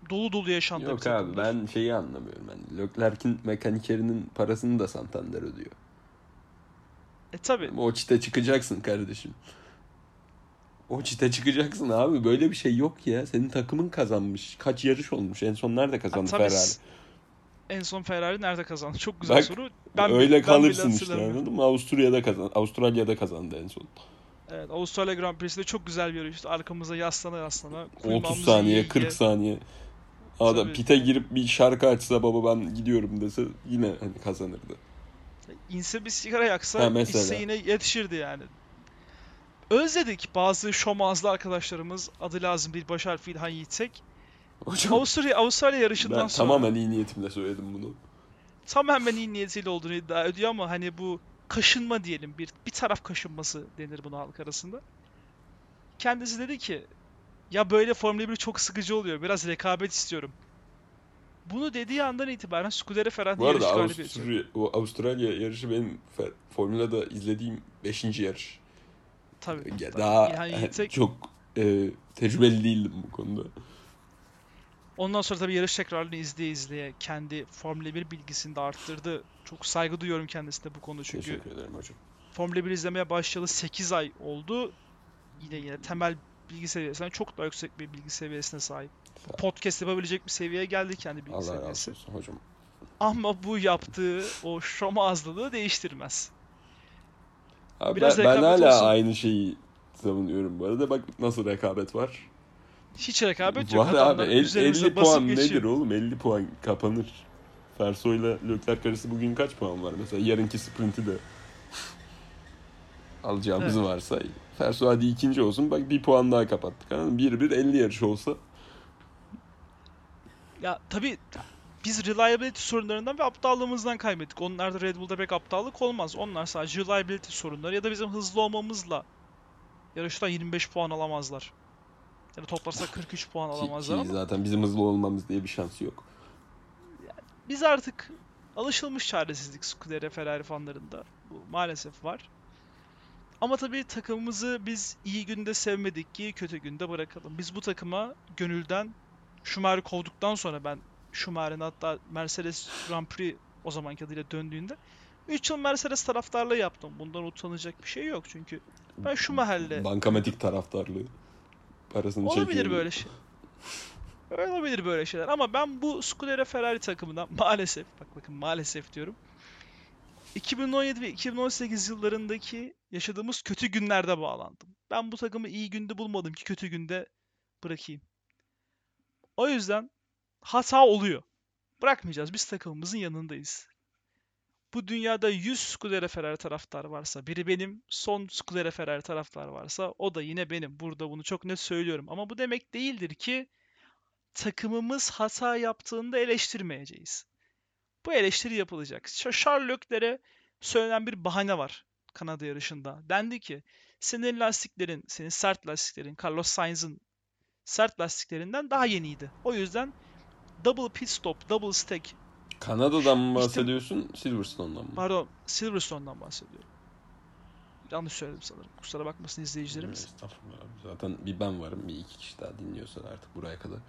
dolu dolu yaşandığı bir Yok abi takımdır. ben şeyi anlamıyorum. Yani Leclerc'in mekanikerinin parasını da Santander ödüyor. E tabi. Ama o çite çıkacaksın kardeşim. O çite çıkacaksın abi. Böyle bir şey yok ya. Senin takımın kazanmış. Kaç yarış olmuş? En son nerede kazandı tabii Ferrari? En son Ferrari nerede kazandı? Çok güzel Bak, soru. Öyle ben kalırsın işte anladın mı? Avusturya'da kazandı. Avustralya'da kazandı en son. Evet, Avustralya Grand Prix'sinde çok güzel bir yarıştı. Arkamıza yaslana yaslana. 30 kuymağımızı saniye, yiye 40 yiye. saniye. Adam Tabii. pite girip bir şarkı açsa baba ben gidiyorum dese yine hani kazanırdı. İnse bir sigara yaksa içse yine yetişirdi yani. Özledik bazı şomazlı arkadaşlarımız adı lazım değil baş harfi İlhan Yiğitsek. Hocam Avustralya, Avustralya yarışından ben sonra tamamen iyi niyetimle söyledim bunu. tamamen iyi niyetiyle olduğunu iddia ediyor ama hani bu kaşınma diyelim bir bir taraf kaşınması denir buna halk arasında. Kendisi dedi ki ya böyle Formula 1 çok sıkıcı oluyor. Biraz rekabet istiyorum. Bunu dediği andan itibaren Scuderia Ferrari Bu arada yarış galibiyeti. Avusturya, o Avustralya yarışı benim Formula'da izlediğim 5. yarış. Tabii. Ya tabii. Daha İlhan Yiğitsek- çok e, tecrübeli değildim bu konuda. Ondan sonra tabii yarış tekrarını izleye izleye kendi Formula 1 bilgisini de arttırdı. Çok saygı duyuyorum kendisine bu konuda çünkü Teşekkür ederim hocam. Formula 1 izlemeye başlayalı 8 ay oldu. Yine yine temel bilgi seviyesinden çok daha yüksek bir bilgi seviyesine sahip. Sağ. Podcast yapabilecek bir seviyeye geldi kendi bilgi Allah razı seviyesi. olsun hocam. Ama bu yaptığı o şomazlılığı değiştirmez. Abi Biraz ben, ben hala olsun. aynı şeyi savunuyorum bu arada. Bak nasıl rekabet var. Hiç rekabet yok. Var abi el- üzerimize 50 basıp puan geçiyor. nedir oğlum? 50 puan kapanır. Ferso ile Leclerc arası bugün kaç puan var? Mesela yarınki sprinti de alacağımız Evet. varsay. Ferso hadi ikinci olsun. Bak bir puan daha kapattık. Anladın mı? 1-1 50 yarış olsa Ya tabii biz reliability sorunlarından ve aptallığımızdan kaybettik. Onlarda Red Bull'da pek aptallık olmaz. Onlar sadece reliability sorunları ya da bizim hızlı olmamızla yarışta 25 puan alamazlar. Ya da toplarsa 43 puan alamazlar ama zaten bizim hızlı olmamız diye bir şansı yok. biz artık alışılmış çaresizlik Scuderia Ferrari fanlarında. Bu maalesef var. Ama tabii takımımızı biz iyi günde sevmedik ki kötü günde bırakalım. Biz bu takıma gönülden Schumacher'i kovduktan sonra ben Schumacher'in hatta Mercedes Grand Prix o zamanki adıyla döndüğünde 3 yıl Mercedes taraftarlığı yaptım. Bundan utanacak bir şey yok çünkü ben Schumacher'le Bankamatik taraftarlığı. Parasını olabilir böyle şey. Olabilir böyle şeyler ama ben bu Scuderia Ferrari takımından (laughs) maalesef bak bakın maalesef diyorum. 2017 ve 2018 yıllarındaki yaşadığımız kötü günlerde bağlandım. Ben bu takımı iyi günde bulmadım ki kötü günde bırakayım. O yüzden hata oluyor. Bırakmayacağız. Biz takımımızın yanındayız. Bu dünyada 100 Scuderia Ferrari taraftarı varsa, biri benim, son Scuderia Ferrari taraftarı varsa o da yine benim. Burada bunu çok net söylüyorum. Ama bu demek değildir ki takımımız hata yaptığında eleştirmeyeceğiz. Bu eleştiri yapılacak. Charles söylenen bir bahane var Kanada yarışında. Dendi ki senin lastiklerin, senin sert lastiklerin, Carlos Sainz'ın sert lastiklerinden daha yeniydi. O yüzden double pit stop, double stack, Kanada'dan mı İşte- bahsediyorsun, Silverstone'dan mı? pardon Silverstone'dan bahsediyorum. Yanlış söyledim sanırım. Kusura bakmasın izleyicilerimiz. Estağfurullah. Zaten bir ben varım, bir iki kişi daha dinliyorsa artık buraya kadar.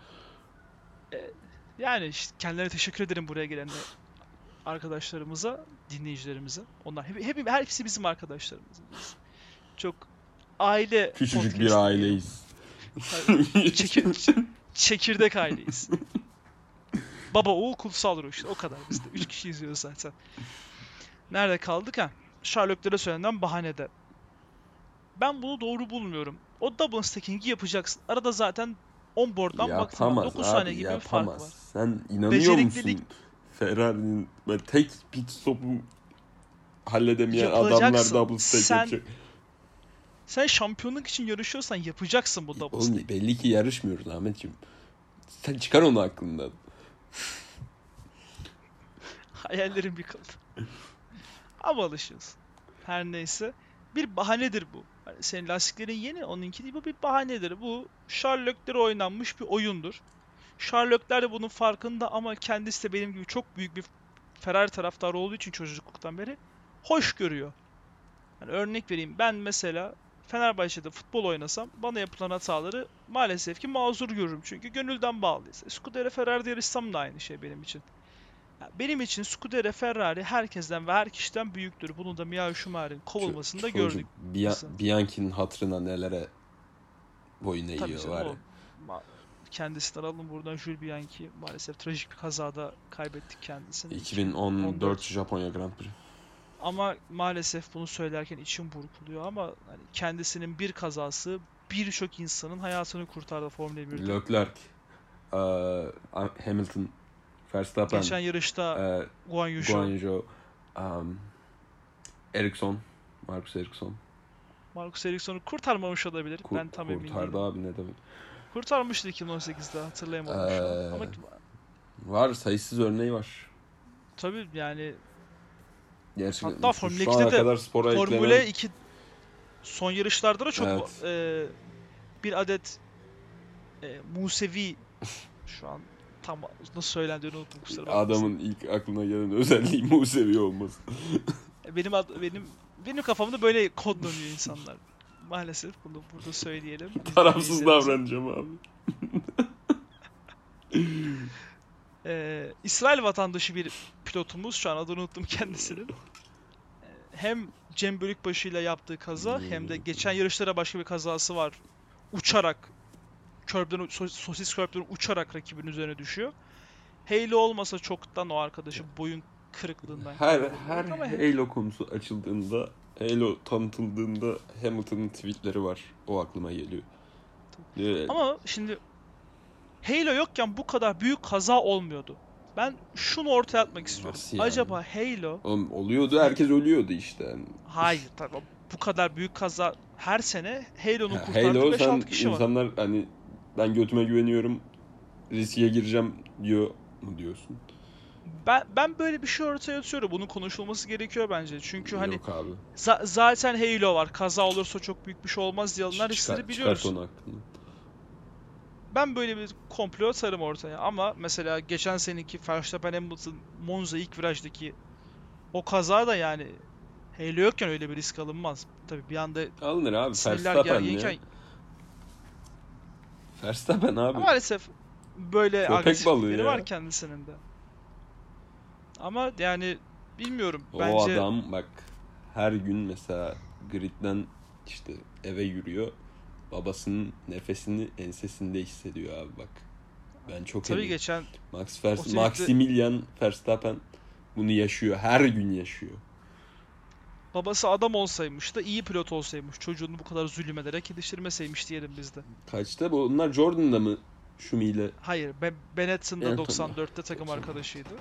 Yani işte kendilerine teşekkür ederim buraya gelen arkadaşlarımıza, dinleyicilerimize. Onlar hep, hep hepsi bizim arkadaşlarımız. Biz çok aile Küçücük bir aileyiz. Çekir, (laughs) çekirdek aileyiz. Baba oğul kutsal ruh işte o kadar biz de. Üç kişi izliyoruz zaten. Nerede kaldık ha? Sherlock'lara söylenen bahanede. Ben bunu doğru bulmuyorum. O double stacking'i yapacaksın. Arada zaten onboard'dan baktım. yapamaz 9 abi, saniye gibi bir fark var. Sen inanıyor Beceriklilik- musun? Ferrari'nin tek pit stop'u halledemeyen adamlar double stack Sen yapacak. Sen şampiyonluk için yarışıyorsan yapacaksın bu double Oğlum stack. belli ki yarışmıyoruz Ahmetciğim. Sen çıkar onu aklından. (laughs) Hayallerim yıkıldı. Ama alışıyorsun. Her neyse. Bir bahanedir bu. Hani senin lastiklerin yeni, onunki değil. Bu bir bahanedir. Bu Sherlock'lere oynanmış bir oyundur. Sherlock'ler de bunun farkında ama kendisi de benim gibi çok büyük bir Ferrari taraftarı olduğu için çocukluktan beri hoş görüyor. Yani örnek vereyim. Ben mesela Fenerbahçe'de futbol oynasam bana yapılan hataları maalesef ki mazur görürüm. Çünkü gönülden bağlıyız. E, Scuderia Ferrari'de yarışsam da aynı şey benim için. Ya benim için Scuderia Ferrari herkesten ve her kişiden büyüktür. Bunu da Michael Schumacher'in kovulmasında Çocuk gördük. Bia-. Bianchi'nin hatırına nelere boyun eğiyor var ya. kendisinden alın buradan Jules Bianchi maalesef trajik bir kazada kaybettik kendisini. 2014 14. Japonya Grand Prix. Ama maalesef bunu söylerken içim burkuluyor ama hani kendisinin bir kazası birçok insanın hayatını kurtardı Formula 1'de. Leclerc, eee, Hamilton, Verstappen, Geçen yarışta eee, Guan Yu Guan Zhou, um, Ericsson, Marcus Ericsson. Marcus Ericsson'u kurtarmamış olabilir. Kur- ben tam emin kurtardı değilim. abi ne demek. Kurtarmıştı 2018'de hatırlayamadım şu an. Ama Ee, Var sayısız örneği var. tabii yani Gerçekten Hatta Formula şu 2'de ana de Formula eklenen 2 son yarışlarda da çok Evet. e, bir adet e, Musevi şu an tam nasıl söylendiğini unuttum kusura bakmasın. adamın ilk aklına gelen özelliği Musevi olması. Benim ad- benim benim kafamda böyle kodlanıyor insanlar. Maalesef bunu burada söyleyelim. Tarafsız davranacağım abi. (laughs) Ee, İsrail vatandaşı bir pilotumuz şu an adını unuttum kendisinin. Ee, Hem Cem Bölükbaşı ile yaptığı kaza hem de geçen yarışlara başka bir kazası var. Uçarak körbden sos- sosis körbden uçarak rakibin üzerine düşüyor. Halo olmasa çoktan o arkadaşı boyun kırıklığından Her her Halo konusu açıldığında, Halo tanıtıldığında Hamilton'ın tweetleri var. O aklıma geliyor. Ee, Ama şimdi Halo yokken bu kadar büyük kaza olmuyordu. Ben şunu ortaya atmak istiyorum. Nasıl yani? Acaba Halo oğlum oluyordu, herkes ölüyordu işte. Hayır tabii bu kadar büyük kaza her sene Halo'nun Ha, kurtardığı Halo 5-6 sen kişi var. insanlar hani ben götüme güveniyorum, riske gireceğim diyor mu diyorsun? Ben ben böyle bir şey ortaya atıyorum. Bunun konuşulması gerekiyor bence. Çünkü hani Yok abi. za- zaten Halo var. Kaza olursa çok büyük bir şey olmaz diye alınan riskleri biliyoruz. Çıkart onu aklından. Ben böyle bir komplo atarım ortaya ama mesela geçen seneki Verstappen Hamilton Monza ilk virajdaki o kaza da yani Halo yokken öyle bir risk alınmaz. Tabii bir anda Alınır abi. Verstappen ya. Verstappen abi. maalesef böyle Köpek agresif balığı biri ya. var kendisinin de. Ama yani bilmiyorum. O Bence adam bak her gün mesela gridden işte eve yürüyor. Babasının nefesini ensesinde hissediyor abi bak. Ben çok tabii eminim. geçen Max Vers Maximilian Verstappen bunu yaşıyor. Her gün yaşıyor. babası adam olsaymış da iyi pilot olsaymış. Çocuğunu bu kadar zulüm ederek yetiştirmeseymiş diyelim biz de. Kaçta bu? Onlar Jordan'da mı Şumi'yle? Hayır, Be Benetton'da. 94'te takım 94. arkadaşıydı.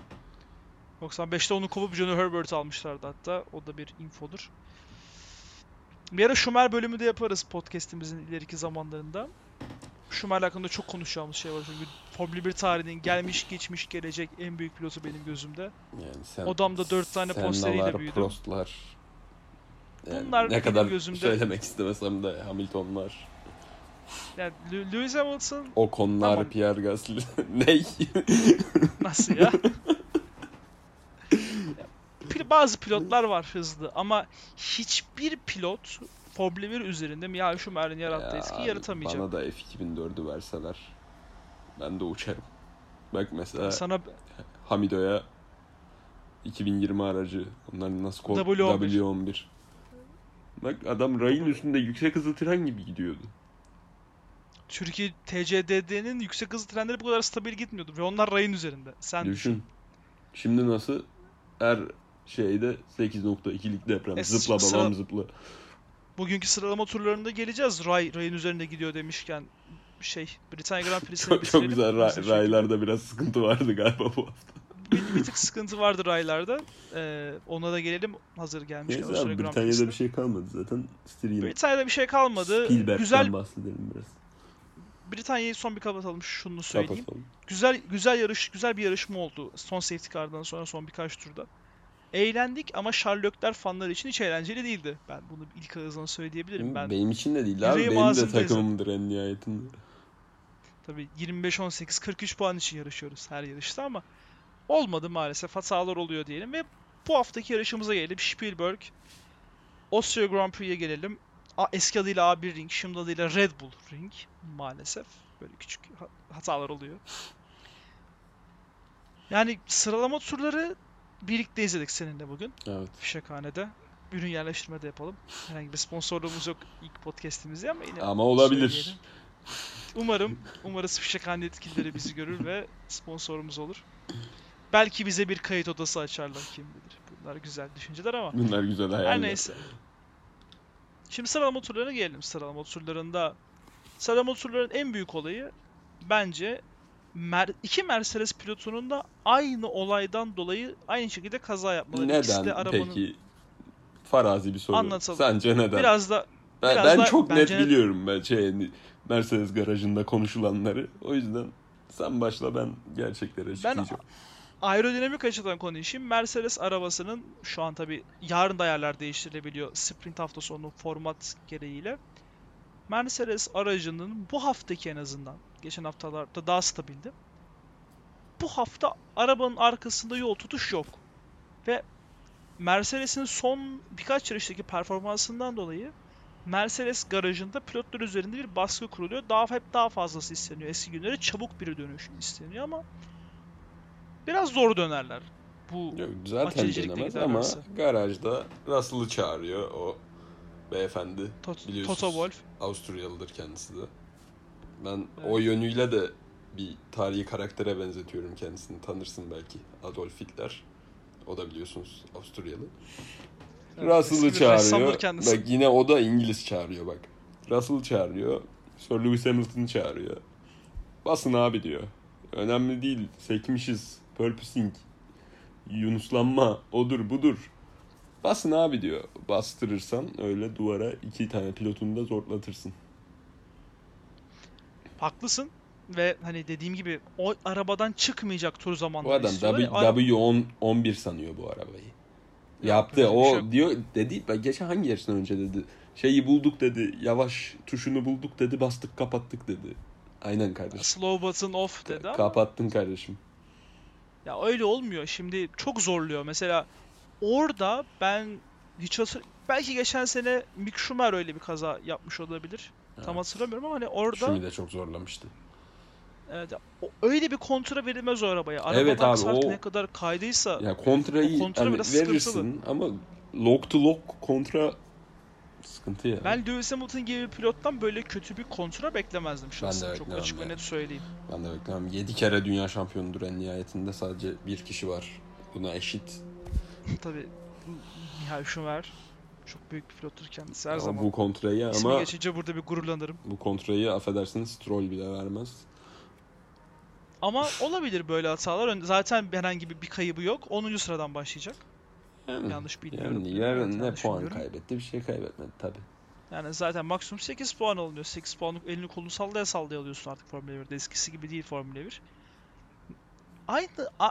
95'te onu kovup Johnny Herbert almışlardı hatta. O da bir infodur. Bir ara Schumer bölümü de yaparız podcast'imizin ileriki zamanlarında. Schumer'le hakkında çok konuşacağımız şey var çünkü Formula 1 tarihinin gelmiş geçmiş gelecek en büyük pilotu benim gözümde. Yani sen, Odamda dört tane Senna'lar, posteriyle büyüdüm. Prost'lar. Yani Bunlar ne kadar gözümde- söylemek istemesem de Hamilton'lar, Yani Lewis Hamilton Ocon'lar, Tamam. Pierre Gasly. (laughs) Ney? Nasıl ya? (laughs) Ya, Bazı pilotlar var hızlı ama hiçbir pilot Formula 1 üzerinde Michael Schumacher'in yarattığı Ya abi, yaratamayacak. Bana da F2004'ü verseler ben de uçarım. Bak mesela Sana Hamido'ya 2020 aracı onların nasıl kod W11. W11. Bak adam rayın üstünde yüksek hızlı tren gibi gidiyordu. Türkiye TCDD'nin yüksek hızlı trenleri bu kadar stabil gitmiyordu ve onlar rayın üzerinde. Sen Düşün. Şimdi nasıl her şeyde 8.2'lik deprem. E, zıpla sıra- babam zıpla. bugünkü sıralama turlarında geleceğiz. Ray rayın üzerinde gidiyor demişken şey Britanya Grand (laughs) Prix'sini Çok, çok güzel ray- raylarda biraz sıkıntı vardı galiba bu hafta. bir, bir tık sıkıntı vardı raylarda. Ee, ona da gelelim hazır gelmişken. Neyse abi Britanya'da bir şey kalmadı zaten. Stream. Britanya'da bir şey kalmadı. Spielberg'den Güzel bahsedelim biraz. Britanya'yı son bir kapatalım şunu söyleyeyim. Kapatalım. Güzel güzel yarış güzel bir yarışma oldu. Son safety car'dan sonra son birkaç turda. Eğlendik ama Leclerc fanları için hiç eğlenceli değildi. Ben bunu ilk ağızdan söyleyebilirim. Ben Benim için de değil abi. Benim de takımımdır en nihayetinde. tabii 25-18 43 puan için yarışıyoruz her yarışta ama olmadı maalesef. Hatalar oluyor diyelim ve bu haftaki yarışımıza gelelim. Spielberg Austria Grand Prix'e gelelim. A- Eski adıyla A1 Ring, şimdi adıyla Red Bull Ring maalesef. Böyle küçük ha- hatalar oluyor. Yani sıralama turları birlikte izledik seninle bugün. Evet. Fişekhane'de. Ürün yerleştirme de yapalım. Herhangi bir sponsorluğumuz yok ilk podcast'imizde ama yine Ama olabilir. söyleyelim. Umarım, umarız Fişekhane yetkilileri bizi görür ve sponsorumuz olur. Belki bize bir kayıt odası açarlar kim bilir. Bunlar güzel düşünceler ama Bunlar güzel hayaller. her neyse. Şimdi sıralama turlarına gelelim. Sıralama turlarında sıralama turlarının en büyük olayı bence Mer iki Mercedes pilotunun da aynı olaydan dolayı aynı şekilde kaza yapmaları. İkisi de Neden arabanın peki? Farazi bir soru. Anlatalım. Sence neden? biraz da ben biraz ben da çok net bence- biliyorum ben şey Mercedes garajında konuşulanları. O yüzden sen başla ben gerçekleri açıklayacağım. aerodinamik açıdan konuşayım. Mercedes arabasının şu an tabi yarın da ayarlar değiştirilebiliyor sprint hafta sonu format gereğiyle. Mercedes aracının bu haftaki en azından geçen haftalarda daha stabildi. Bu hafta arabanın arkasında yol tutuş yok. Ve Mercedes'in son birkaç yarıştaki performansından dolayı Mercedes garajında pilotlar üzerinde bir baskı kuruluyor. Daha hep daha fazlası isteniyor. Eski günlere çabuk bir dönüş isteniyor ama biraz zor dönerler. Bu Yok, zaten dönemez ama garajda Russell'ı çağırıyor o beyefendi. Tot- Biliyorsunuz. Toto Wolff. Avusturyalıdır kendisi de. Ben Evet. o yönüyle de bir tarihi karaktere benzetiyorum kendisini. Tanırsın belki. Adolf Hitler. O da biliyorsunuz Avusturyalı. Evet, Russell'ı çağırıyor. Bak yine o da İngiliz çağırıyor bak. Russell'ı çağırıyor. Sir Lewis Hamilton'ı çağırıyor. Basın abi diyor. Önemli değil. Sekmişiz. Purposing. Yunuslanma. Odur budur. Basın abi diyor. Bastırırsan öyle duvara iki tane pilotunu da zorlatırsın. Haklısın ve hani dediğim gibi o arabadan çıkmayacak tur Bu zamanları adam istiyorlar. W, Ara- W10 11 sanıyor bu arabayı. Yaptı. öyle bir O şey diyor dedi. Ben geçen hangi yarıştan önce dedi. Şeyi bulduk dedi. Yavaş tuşunu bulduk dedi. Bastık kapattık dedi. Aynen kardeşim. Slow button off dedi ama Kapattın kardeşim. ya öyle olmuyor. Şimdi çok zorluyor. Mesela orada ben hiç hatır... Belki geçen sene Mick Schumacher öyle bir kaza yapmış olabilir. Tam Evet. hatırlamıyorum ama hani orada Şumi de çok zorlamıştı. evet, öyle bir kontra verilmez o arabaya. Arabadan Evet abi, o- ne kadar kaydıysa Ya kontrayı kontra hani verirsin ama lock to lock kontra sıkıntı ya. ben Lewis Hamilton gibi bir pilottan böyle kötü bir kontra beklemezdim şahsen. de Çok açık ve net söyleyeyim. Ben de beklemem. 7 kere dünya şampiyonudur en nihayetinde sadece bir kişi var. Buna eşit. (laughs) Tabii Michael Schumacher çok büyük bir pilottur kendisi her Ama zaman. bu kontrayı İsmi ama geçince burada bir gururlanırım. bu kontrayı affedersiniz Stroll bile vermez. Ama olabilir böyle hatalar. Zaten herhangi bir, bir kaybı yok. 10. sıradan başlayacak. Yani, Yanlış bilmiyorum. yani Evet, yarın ne puan bilmiyorum. kaybetti bir şey kaybetmedi tabi. Yani zaten maksimum 8 puan alınıyor. 8 puanlık elini kolunu sallaya sallaya alıyorsun artık Formula 1'de. Eskisi gibi değil Formula 1. Aynı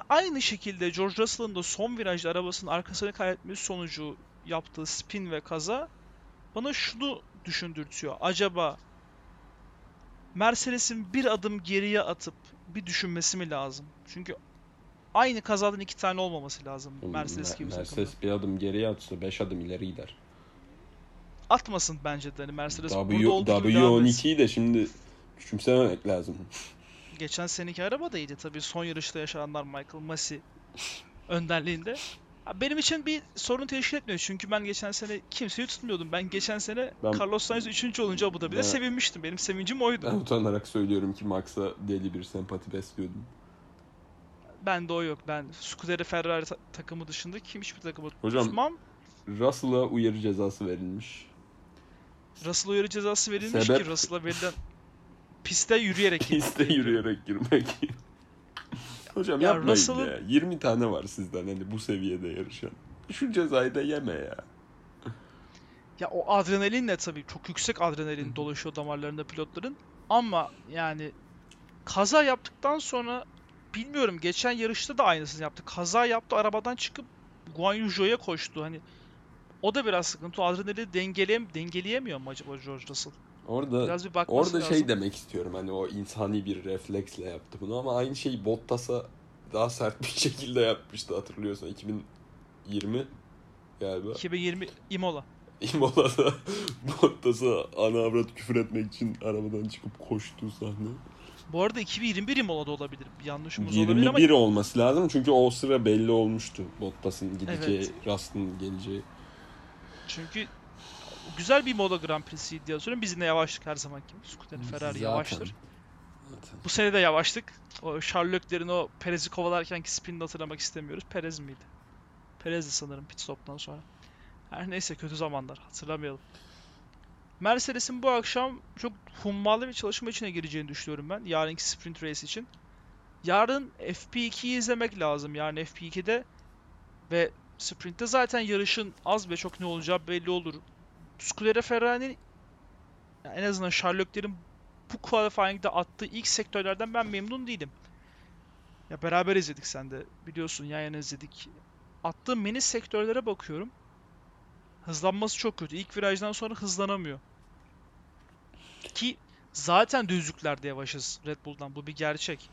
aynı şekilde George Russell'ın da son virajda arabasının arkasını kaybetmesi sonucu yaptığı spin ve kaza bana şunu düşündürtüyor. Acaba Mercedes'in bir adım geriye atıp bir düşünmesi mi lazım? Çünkü aynı kazadan iki tane olmaması lazım Mercedes gibi takımda. Mercedes bir adım geriye atsa 5 adım ileri gider. Atmasın bence de hani Mercedes burada W, olduğu gibi devam etsin. W12'yi de şimdi küçümsememek lazım. (laughs) Geçen seneki araba da iyiydi tabii. Son yarışta yaşananlar Michael Masi önderliğinde. Benim için bir sorun teşkil etmiyor. Çünkü ben geçen sene kimseyi tutmuyordum. Ben geçen sene Ben- Carlos Sainz 3. olunca Abu Dhabi'de Ben- sevinmiştim. Benim sevincim oydu. Ben utanarak söylüyorum ki Max'a deli bir sempati besliyordum. Ben de o yok. Ben Scuderia Ferrari ta- takımı dışında kim hiçbir takımı Hocam- tutmam. Russell'a uyarı cezası verilmiş. Russell'a uyarı cezası verilmiş Sebep? ki Russell'a verilen piste yürüyerek Piste yürüyerek girmek. (laughs) Hocam Ya yapmayın Russell'ın- ya. 20 tane var sizden hani bu seviyede yarışan. Şu cezayı da yeme ya. Ya o adrenalinle tabii çok yüksek adrenalin dolaşıyor damarlarında pilotların. Ama yani kaza yaptıktan sonra bilmiyorum geçen yarışta da aynısını yaptı. Kaza yaptı arabadan çıkıp Guan Yu Zhou'ya koştu. Hani o da biraz sıkıntı. O adrenalini dengeleyem dengeleyemiyor mu acaba George Russell? Orada Biraz bir orada lazım. şey demek istiyorum hani o insani bir refleksle yaptı bunu ama aynı şeyi Bottas'a daha sert bir (laughs) şekilde yapmıştı hatırlıyorsan 2020 galiba. 2020 Imola. Imola'da (laughs) Bottas'a ana avrat küfür etmek için arabadan çıkıp koştuğu sahne. Bu arada 2021 Imola'da olabilir. Yanlışımız olabilir ama 21 olması lazım çünkü o sıra belli olmuştu Bottas'ın gideceği, Evet. Rust'ın geleceği. çünkü güzel bir Imola Grand Prix'siydi diye hatırlıyorum. Biz yine yavaştık her zaman gibi. Scuderia Ferrari Zaten. yavaştır. Zaten. Bu sene de yavaştık. O Charles Leclerc'in o Perez'i kovalarkenki spinini hatırlamak istemiyoruz. Perez miydi? Perez'di sanırım pit stop'tan sonra. Her neyse kötü zamanlar. Hatırlamayalım. Mercedes'in bu akşam çok hummalı bir çalışma içine gireceğini düşünüyorum ben. Yarınki sprint race için. Yarın FP2'yi izlemek lazım. Yarın FP2'de ve sprintte zaten yarışın az ve çok ne olacağı belli olur. Scuderia Ferrari'nin ya en azından Charles Leclerc'in bu qualifying'de attığı ilk sektörlerden ben memnun değilim. Ya beraber izledik sen de biliyorsun yan yana izledik. Attığı mini sektörlere bakıyorum. Hızlanması çok kötü. İlk virajdan sonra hızlanamıyor. Ki zaten düzlüklerde yavaşız Red Bull'dan. Bu bir gerçek.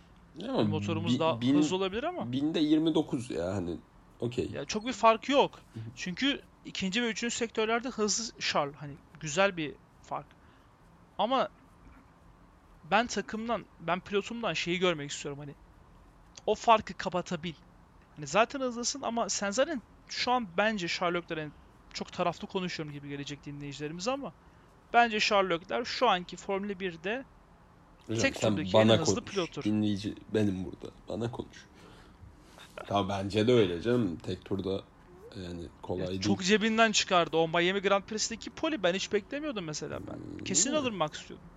Ama Motorumuz bi- daha bin- hızlı olabilir ama Binde 29 ya hani okey. ya çok bir fark yok. Çünkü ikinci ve üçüncü sektörlerde hızlı Charles hani güzel bir fark. Ama ben takımdan, ben pilotumdan şeyi görmek istiyorum hani o farkı kapatabil. Hani zaten hızlısın ama sen zaten şu an bence Charles Leclerc'in çok taraflı konuşuyorum gibi gelecek dinleyicilerimiz ama bence Leclerc şu anki Formula 1'de Hocam tek turdaki en bana hızlı konuş. pilotur. Dinleyici benim burada. Bana konuş. Ya bence de öyle canım. Tek turda yani kolay ya değil. çok cebinden çıkardı. O Miami Grand Prix'teki pole ben hiç beklemiyordum mesela ben. Hmm, Kesin alır Max diyordum.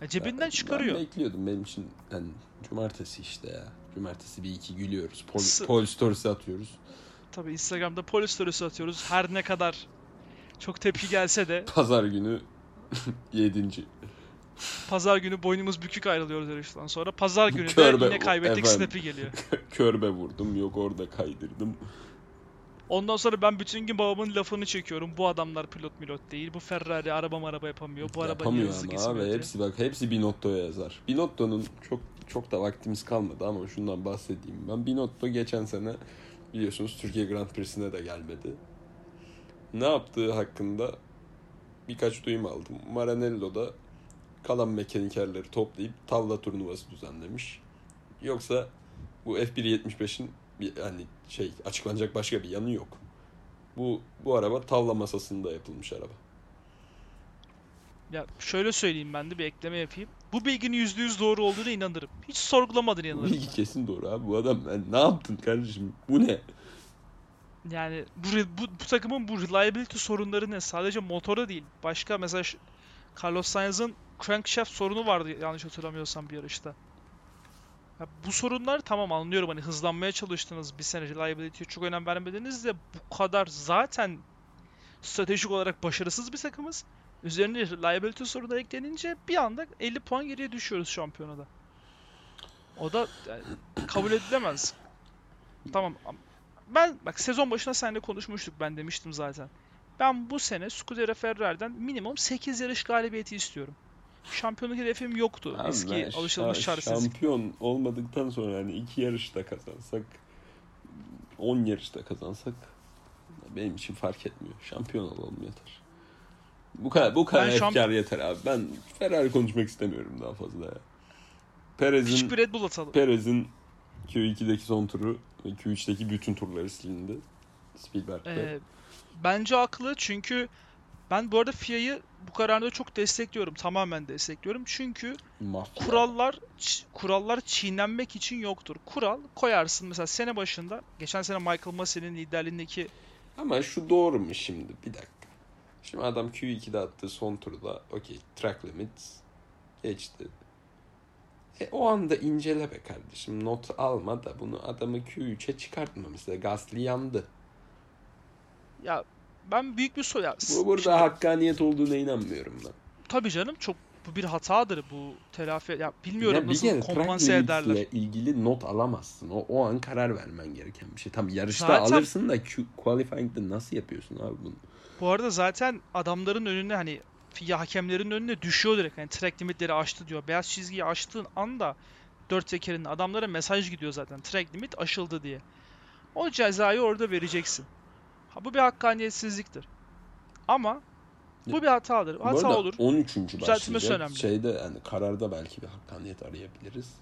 Ya cebinden Ben çıkarıyor. bekliyordum. Benim için yani cumartesi işte ya. Cumartesi bir iki gülüyoruz. Pol, Sı- pol storiesi atıyoruz. Tabii Instagram'da pole storiesi atıyoruz. Her ne kadar çok tepki gelse de (laughs) Pazar günü (laughs) yedinci. pazar günü boynumuz bükük ayrılıyoruz yarıştan sonra. Pazar günü de yine kaybettik efendim. snap'i geliyor. (laughs) Körbe vurdum. Yok orada kaydırdım. Ondan sonra ben bütün gün babamın lafını çekiyorum. Bu adamlar pilot milot değil. Bu Ferrari araba araba yapamıyor. Bu araba Yapamıyor ama abi. diye. Hepsi bak hepsi Binotto'ya yazar. Binotto'nun çok çok da vaktimiz kalmadı ama şundan bahsedeyim. Ben Binotto geçen sene biliyorsunuz Türkiye Grand Prix'sine de gelmedi. ne yaptığı hakkında birkaç duyum aldım. Maranello da kalan mekanikerleri toplayıp tavla turnuvası düzenlemiş. Yoksa bu F175'in bir hani şey açıklanacak başka bir yanı yok. Bu bu araba tavla masasında yapılmış araba. Ya şöyle söyleyeyim ben de bir ekleme yapayım. Bu bilginin %100 doğru olduğuna inanırım. Hiç sorgulamadan Bu inanırım. bilgi kesin doğru abi. Bu adam ben ne yaptın kardeşim? Bu ne? Yani bu, bu, bu takımın bu reliability sorunları ne? Sadece motora değil. Başka mesela Carlos Sainz'ın crankshaft sorunu vardı yanlış hatırlamıyorsam bir yarışta. Ya bu sorunlar tamam anlıyorum hani hızlanmaya çalıştınız bir sene reliability'ye çok önem vermediniz de bu kadar zaten stratejik olarak başarısız bir takımız. Üzerine reliability sorunu eklenince bir anda 50 puan geriye düşüyoruz şampiyonada. O da yani kabul edilemez. Tamam am- ben bak sezon başına seninle konuşmuştuk ben demiştim zaten. Ben bu sene Scuderia Ferrari'den minimum 8 yarış galibiyeti istiyorum. Şampiyonluk hedefim yoktu. Abi Eski ben alışılmış şa- çaresizlik. Şampiyon olmadıktan sonra yani iki yarışta kazansak 10 yarışta kazansak benim için fark etmiyor. Şampiyon olalım yeter. Bu kadar bu kadar Ben şamp- yeter abi. Ben Ferrari konuşmak istemiyorum daha fazla ya. Perez'in Red Bull atalım. Perez'in Q2'deki son turu ve Q3'teki bütün turları silindi. Spielberg'de. Ee, bence haklı çünkü ben bu arada FIA'yı bu kararda çok destekliyorum. Tamamen destekliyorum. Çünkü Mafya. kurallar kurallar çiğnenmek için yoktur. Kural koyarsın mesela sene başında geçen sene Michael Massey'nin liderliğindeki Ama şu doğru mu şimdi? Bir dakika. Şimdi adam Q2'de attığı son turda okey track limits geçti. E o anda incele be kardeşim. Not alma da bunu adamı Q3'e çıkartma mesela. Gasly yandı. ya ben büyük bir soru ya, Bu burada şimdi- hakkaniyet olduğuna inanmıyorum ben. tabii canım çok bu bir hatadır bu telafi ya bilmiyorum Ya nasıl kompanse ederler. ilgili not alamazsın. O, o an karar vermen gereken bir şey. Tam yarışta Zaten- alırsın da qualifying'de nasıl yapıyorsun abi bunu? Bu arada zaten adamların önüne hani FIA hakemlerin önüne düşüyor direkt. Hani track limitleri aştı diyor. Beyaz çizgiyi aştığın anda dört tekerin adamlara mesaj gidiyor zaten. Track limit aşıldı diye. O cezayı orada vereceksin. Ha, bu bir hakkaniyetsizliktir. Ama bu bir hatadır. Bu Hata arada olur. 13. Düzeltmesi başlayacak. önemli. Şeyde yani kararda belki bir hakkaniyet arayabiliriz.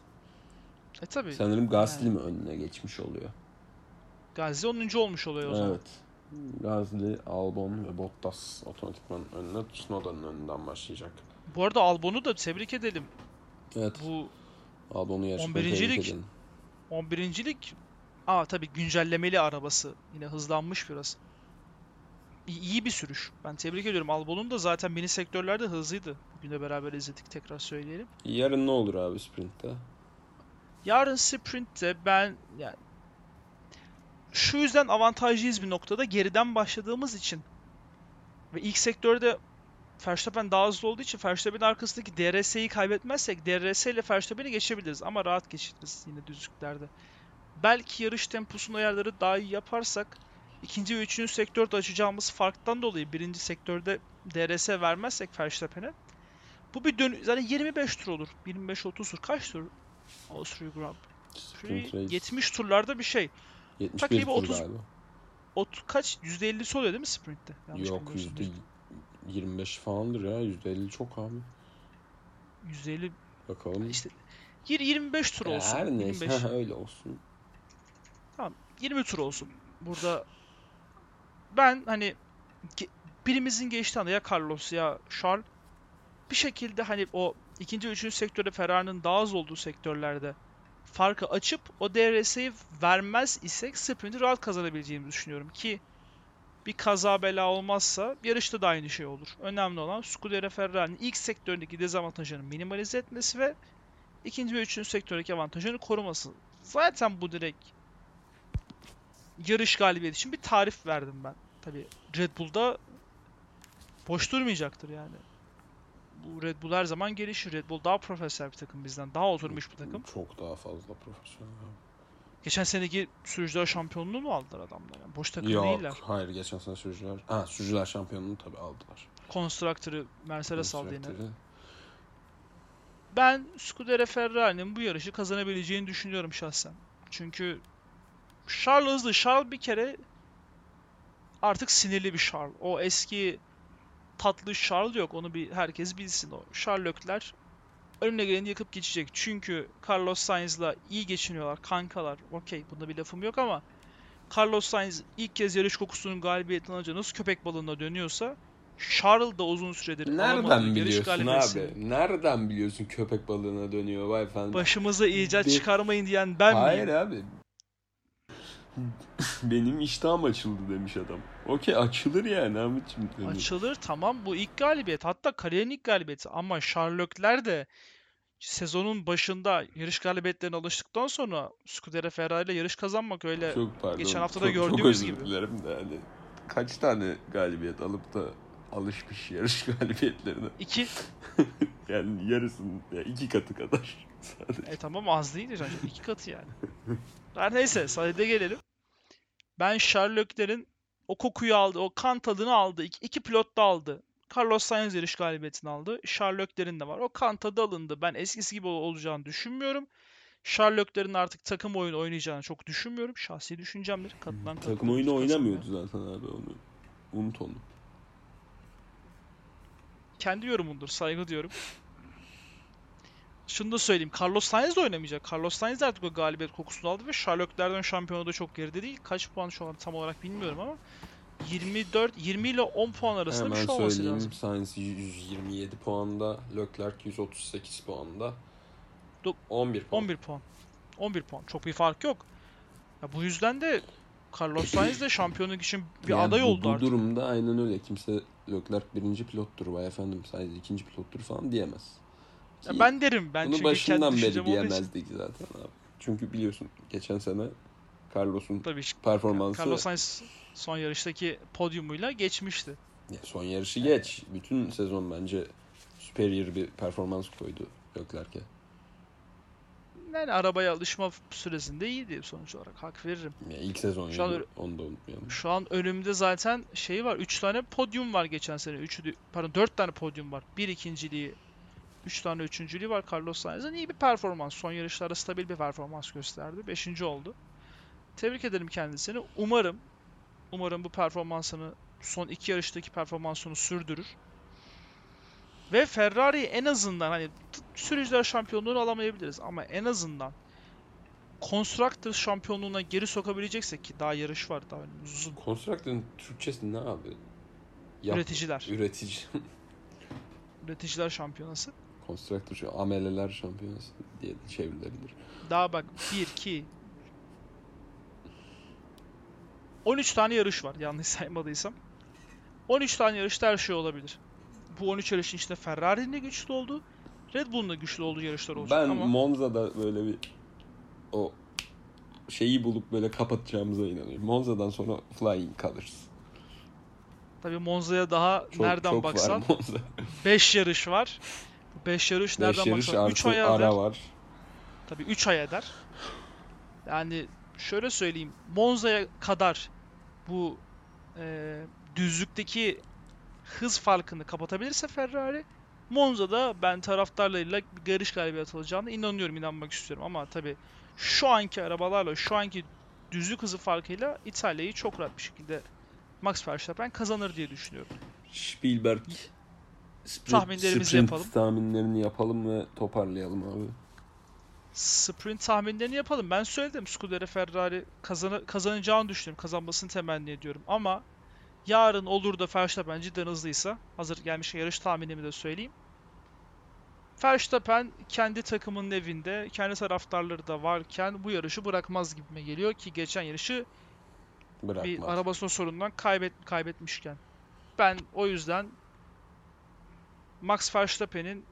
E tabii. Sanırım Gasly Yani. mi önüne geçmiş oluyor? Gazi 10. olmuş oluyor o zaman. Evet. Gasly, Albon ve Bottas otomatikman önüne Tsunoda'nın önünden başlayacak. Bu arada Albon'u da tebrik edelim. Evet. Bu Albon'u yarışmaya 11. tebrik edelim. 11.lik Aa tabii güncellemeli arabası. Yine hızlanmış biraz. İyi, bir sürüş. Ben tebrik ediyorum. Albon'un da zaten mini sektörlerde hızlıydı. Bugün de beraber izledik tekrar söyleyelim. Yarın ne olur abi sprintte? Yarın sprintte ben yani şu yüzden avantajlıyız bir noktada geriden başladığımız için ve ilk sektörde Verstappen daha hızlı olduğu için Verstappen'in arkasındaki DRS'yi kaybetmezsek DRS ile Verstappen'i geçebiliriz ama rahat geçeriz yine düzlüklerde. Belki yarış temposunu ayarları daha iyi yaparsak ikinci ve üçüncü sektörde açacağımız farktan dolayı birinci sektörde DRS vermezsek Verstappen'e bu bir dön zaten 25 tur olur. 25-30 tur. Kaç tur? Avusturya Grand Prix race 70 turlarda bir şey. 71 takribi tur 30 galiba. O t- kaç? %50'si oluyor değil mi sprintte? Yanlış Yok bilmiyorsam. yüzde 25 falandır ya. Yüzde 50 çok abi. %50 Bakalım. işte yir- 25 tur olsun. her neyse 25. (laughs) öyle olsun. 20 tur olsun. Burada ben hani birimizin anda ya Carlos ya Charles bir şekilde hani o ikinci üçüncü sektörde Ferrari'nin daha az olduğu sektörlerde farkı açıp o DRS'yi vermez isek sprinti rahat kazanabileceğimizi düşünüyorum ki bir kaza bela olmazsa yarışta da aynı şey olur. Önemli olan Scuderia Ferrari'nin ilk sektördeki dezavantajını minimalize etmesi ve ikinci ve üçüncü sektördeki avantajını koruması. Zaten bu direkt yarış galibiyeti için bir tarif verdim ben. Tabi Red Bull'da boş durmayacaktır yani. Bu Red Bull her zaman gelişir. Red Bull daha profesyonel bir takım bizden. Daha oturmuş bir takım. Çok daha fazla profesyonel. Geçen seneki sürücüler şampiyonluğu mu aldılar adamlar? Yani boş takım Yok, değiller. hayır geçen sene sürücüler. Ha, sürücüler şampiyonluğunu tabii aldılar. Konstruktörü Mercedes aldı yine. Ben Scuderia Ferrari'nin bu yarışı kazanabileceğini düşünüyorum şahsen. Çünkü Charles hızlı. Charles bir kere artık sinirli bir Charles. O eski tatlı Charles yok. Onu bir herkes bilsin o. Leclerc önüne geleni yakıp geçecek. Çünkü Carlos Sainz'la iyi geçiniyorlar. Kankalar. Okey bunda bir lafım yok ama Carlos Sainz ilk kez yarış kokusunun galibiyetini alınca nasıl köpek balığına dönüyorsa Charles da uzun süredir Nereden biliyorsun abi? Nereden biliyorsun köpek balığına dönüyor vay efendim? Başımıza icat Bir- çıkarmayın diyen ben Hayır miyim? abi. (laughs) Benim iştahım açıldı demiş adam. Okey açılır yani Ahmetciğim. Hani Açılır tamam bu ilk galibiyet. Hatta kariyerin ilk galibiyeti. Ama Leclerc de sezonun başında yarış galibiyetlerine alıştıktan sonra Scuderia Ferrari ile yarış kazanmak öyle Çok pardon. geçen hafta da çok, çok gördüğümüz özür gibi. dilerim de hani kaç tane galibiyet alıp da alışmış yarış (laughs) galibiyetlerine. iki (laughs) Yani yarısının ya iki katı kadar (laughs) sadece. e tamam az değil de canım, iki katı yani. Her neyse sadede gelelim. Ben Charles Leclerc'in o kokuyu aldı, o kan tadını aldı. İki, iki pilot da aldı. Carlos Sainz yarış galibiyetini aldı. Charles Leclerc'in de var. O kan tadı alındı. Ben eskisi gibi ol- olacağını düşünmüyorum. Charles Leclerc'in artık takım oyunu oynayacağını çok düşünmüyorum. Şahsi düşüncemdir. Katılan Takım oyunu oynamıyordu zaten abi onu. Unut onu. Kendi yorumundur. Saygı diyorum. Şunu da söyleyeyim. Carlos Sainz de oynamayacak. Carlos Sainz de artık o galibiyet kokusunu aldı ve Charles Leclerc'den şampiyonada çok geride değil. Kaç puan şu an tam olarak bilmiyorum ama 24 20 ile 10 puan arasında bir Hemen şey olması söyleyeyim. lazım. Sainz 127 puanda, Leclerc 138 puanda. Dok- 11 puan. 11 puan. 11 puan. Çok bir fark yok. Ya bu yüzden de Carlos Sainz de şampiyonluk için bir Yani aday bu, oldu bu artık. durumda aynen öyle. Kimse Leclerc birinci pilottur vay efendim Sainz ikinci pilottur falan diyemez. Ya ben derim. Ben bunu çünkü başından beri için. diyemezdik zaten abi. Çünkü biliyorsun geçen sene Carlos'un Tabii performansı Carlos Sainz son yarıştaki podyumuyla geçmişti. Ya son yarışı geç. Bütün sezon bence superior bir performans koydu Leclerc'e. Yani arabaya alışma süresinde iyiydi sonuç olarak. Hak veririm. Ya ilk sezon Şu an onu da unutmayalım. Şu an önümde zaten şey var. 3 tane podyum var geçen sene. 3'ü pardon 4 tane podyum var. Bir ikinciliği, 3 tane üçüncülüğü var Carlos Sainz'ın. iyi bir performans. Son yarışlarda stabil bir performans gösterdi. 5. oldu. Tebrik ederim kendisini. Umarım umarım bu performansını son iki yarıştaki performansını sürdürür. Ve Ferrari en azından hani sürücüler şampiyonluğunu alamayabiliriz ama en azından Constructors şampiyonluğuna geri sokabileceksek ki daha yarış var daha önümüz uzun. Constructor'ın Türkçesi ne abi? Yap- Üreticiler. Üretici. (laughs) Üreticiler şampiyonası. Constructor şu ameleler şampiyonası diye çevrilebilir. Daha bak 1 2 13 tane yarış var yanlış saymadıysam. 13 tane yarışta her şey olabilir. Bu 13 yarışın içinde Ferrari'nin de güçlü olduğu, Red Bull'un da güçlü olduğu yarışlar olacak Ben ama Monza'da böyle bir o şeyi bulup böyle kapatacağımıza inanıyorum. Monza'dan sonra Flying Colors. tabii Monza'ya daha Çok, nereden çok baksan var Monza. (laughs) 5 yarış var. 5 yarış Beş nereden yarış baksan 3 artı ay eder. ara var. Tabii 3 ay eder. Yani şöyle söyleyeyim. Monza'ya kadar bu e, düzlükteki hız farkını kapatabilirse Ferrari Monza'da ben taraftarlarıyla bir yarış galibiyet alacağına inanıyorum, inanmak istiyorum. Ama tabii şu anki arabalarla, şu anki düzlük hızı farkıyla İtalya'yı çok rahat bir şekilde Max Verstappen kazanır diye düşünüyorum. Spielberg sprint, Tahminlerimizi sprint yapalım. tahminlerini yapalım ve toparlayalım abi. Sprint tahminlerini yapalım. Ben söyledim Scuderia Ferrari kazana, kazanacağını düşünüyorum. Kazanmasını temenni ediyorum. Ama yarın olur da Verstappen cidden hızlıysa hazır gelmiş yarış tahminimi de söyleyeyim. Verstappen kendi takımının evinde, kendi taraftarları da varken bu yarışı bırakmaz gibime geliyor ki geçen yarışı bir Bırakmaz. arabasının sorunundan kaybet kaybetmişken. Ben o yüzden Max Verstappen'in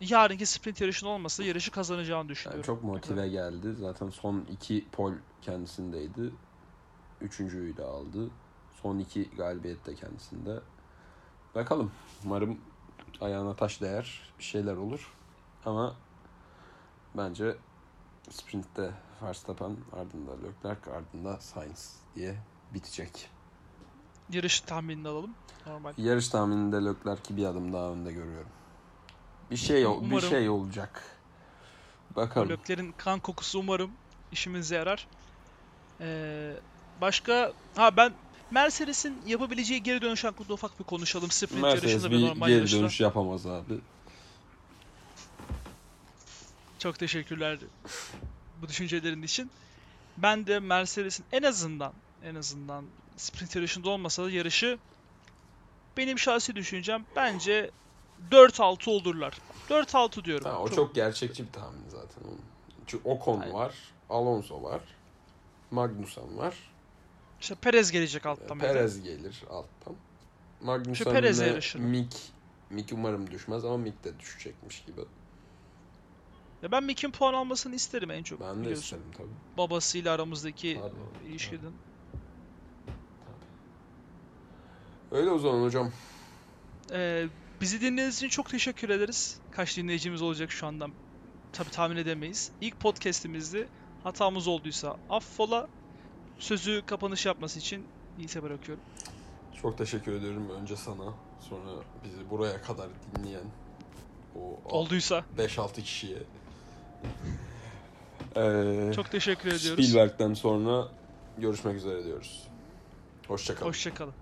yarınki sprint yarışının olmasa yarışı kazanacağını Yani düşünüyorum. çok motive geldi. Zaten son iki pol kendisindeydi. Üçüncüyü de aldı. Son iki galibiyet de kendisinde. Bakalım. Umarım ayağına taş değer. Bir şeyler olur. Ama bence sprintte Verstappen ardında Leclerc ardında Sainz diye bitecek. Yarış tahminini alalım. Normal. Yarış tahmininde Leclerc'i bir adım daha önde görüyorum. Bir şey ol- bir Umarım- şey olacak. Bakalım. Löklerin kan kokusu umarım işimize yarar. Ee, başka ha ben Mercedes'in yapabileceği geri dönüş hakkında ufak bir konuşalım. Sprint Mercedes yarışında bir normal geri yarışta. dönüş yapamaz abi. Çok teşekkürler bu düşüncelerin için. Ben de Mercedes'in en azından en azından sprint yarışında olmasa da yarışı benim şahsi düşüncem bence 4-6 olurlar. 4-6 diyorum. Ha, o çok, gerçekçi bir tahmin zaten. Çünkü Ocon Aynen. var, Alonso var, Magnussen var, İşte Perez gelecek alttan. de. Perez gelir alttan. Magnussen Perez'le ve. Mick, Mick umarım düşmez ama Mick de düşecekmiş gibi. Ya ben Mick'in puan almasını isterim en çok. Ben de biliyorsun. isterim tabii. Babasıyla aramızdaki Tabii, ilişkiden. Öyle o zaman hocam. Ee, bizi dinlediğiniz için çok teşekkür ederiz. Kaç dinleyicimiz olacak şu anda tabi tahmin edemeyiz. İlk podcast'imizdi. Hatamız olduysa affola. Sözü kapanış yapması için Yiğit'e bırakıyorum. Çok teşekkür ediyorum önce sana, sonra bizi buraya kadar dinleyen o Olduysa. 5-6 kişiye. (laughs) Ee, Çok teşekkür ediyoruz. Spielberg'den sonra görüşmek üzere diyoruz. Hoşçakalın. Hoşçakalın.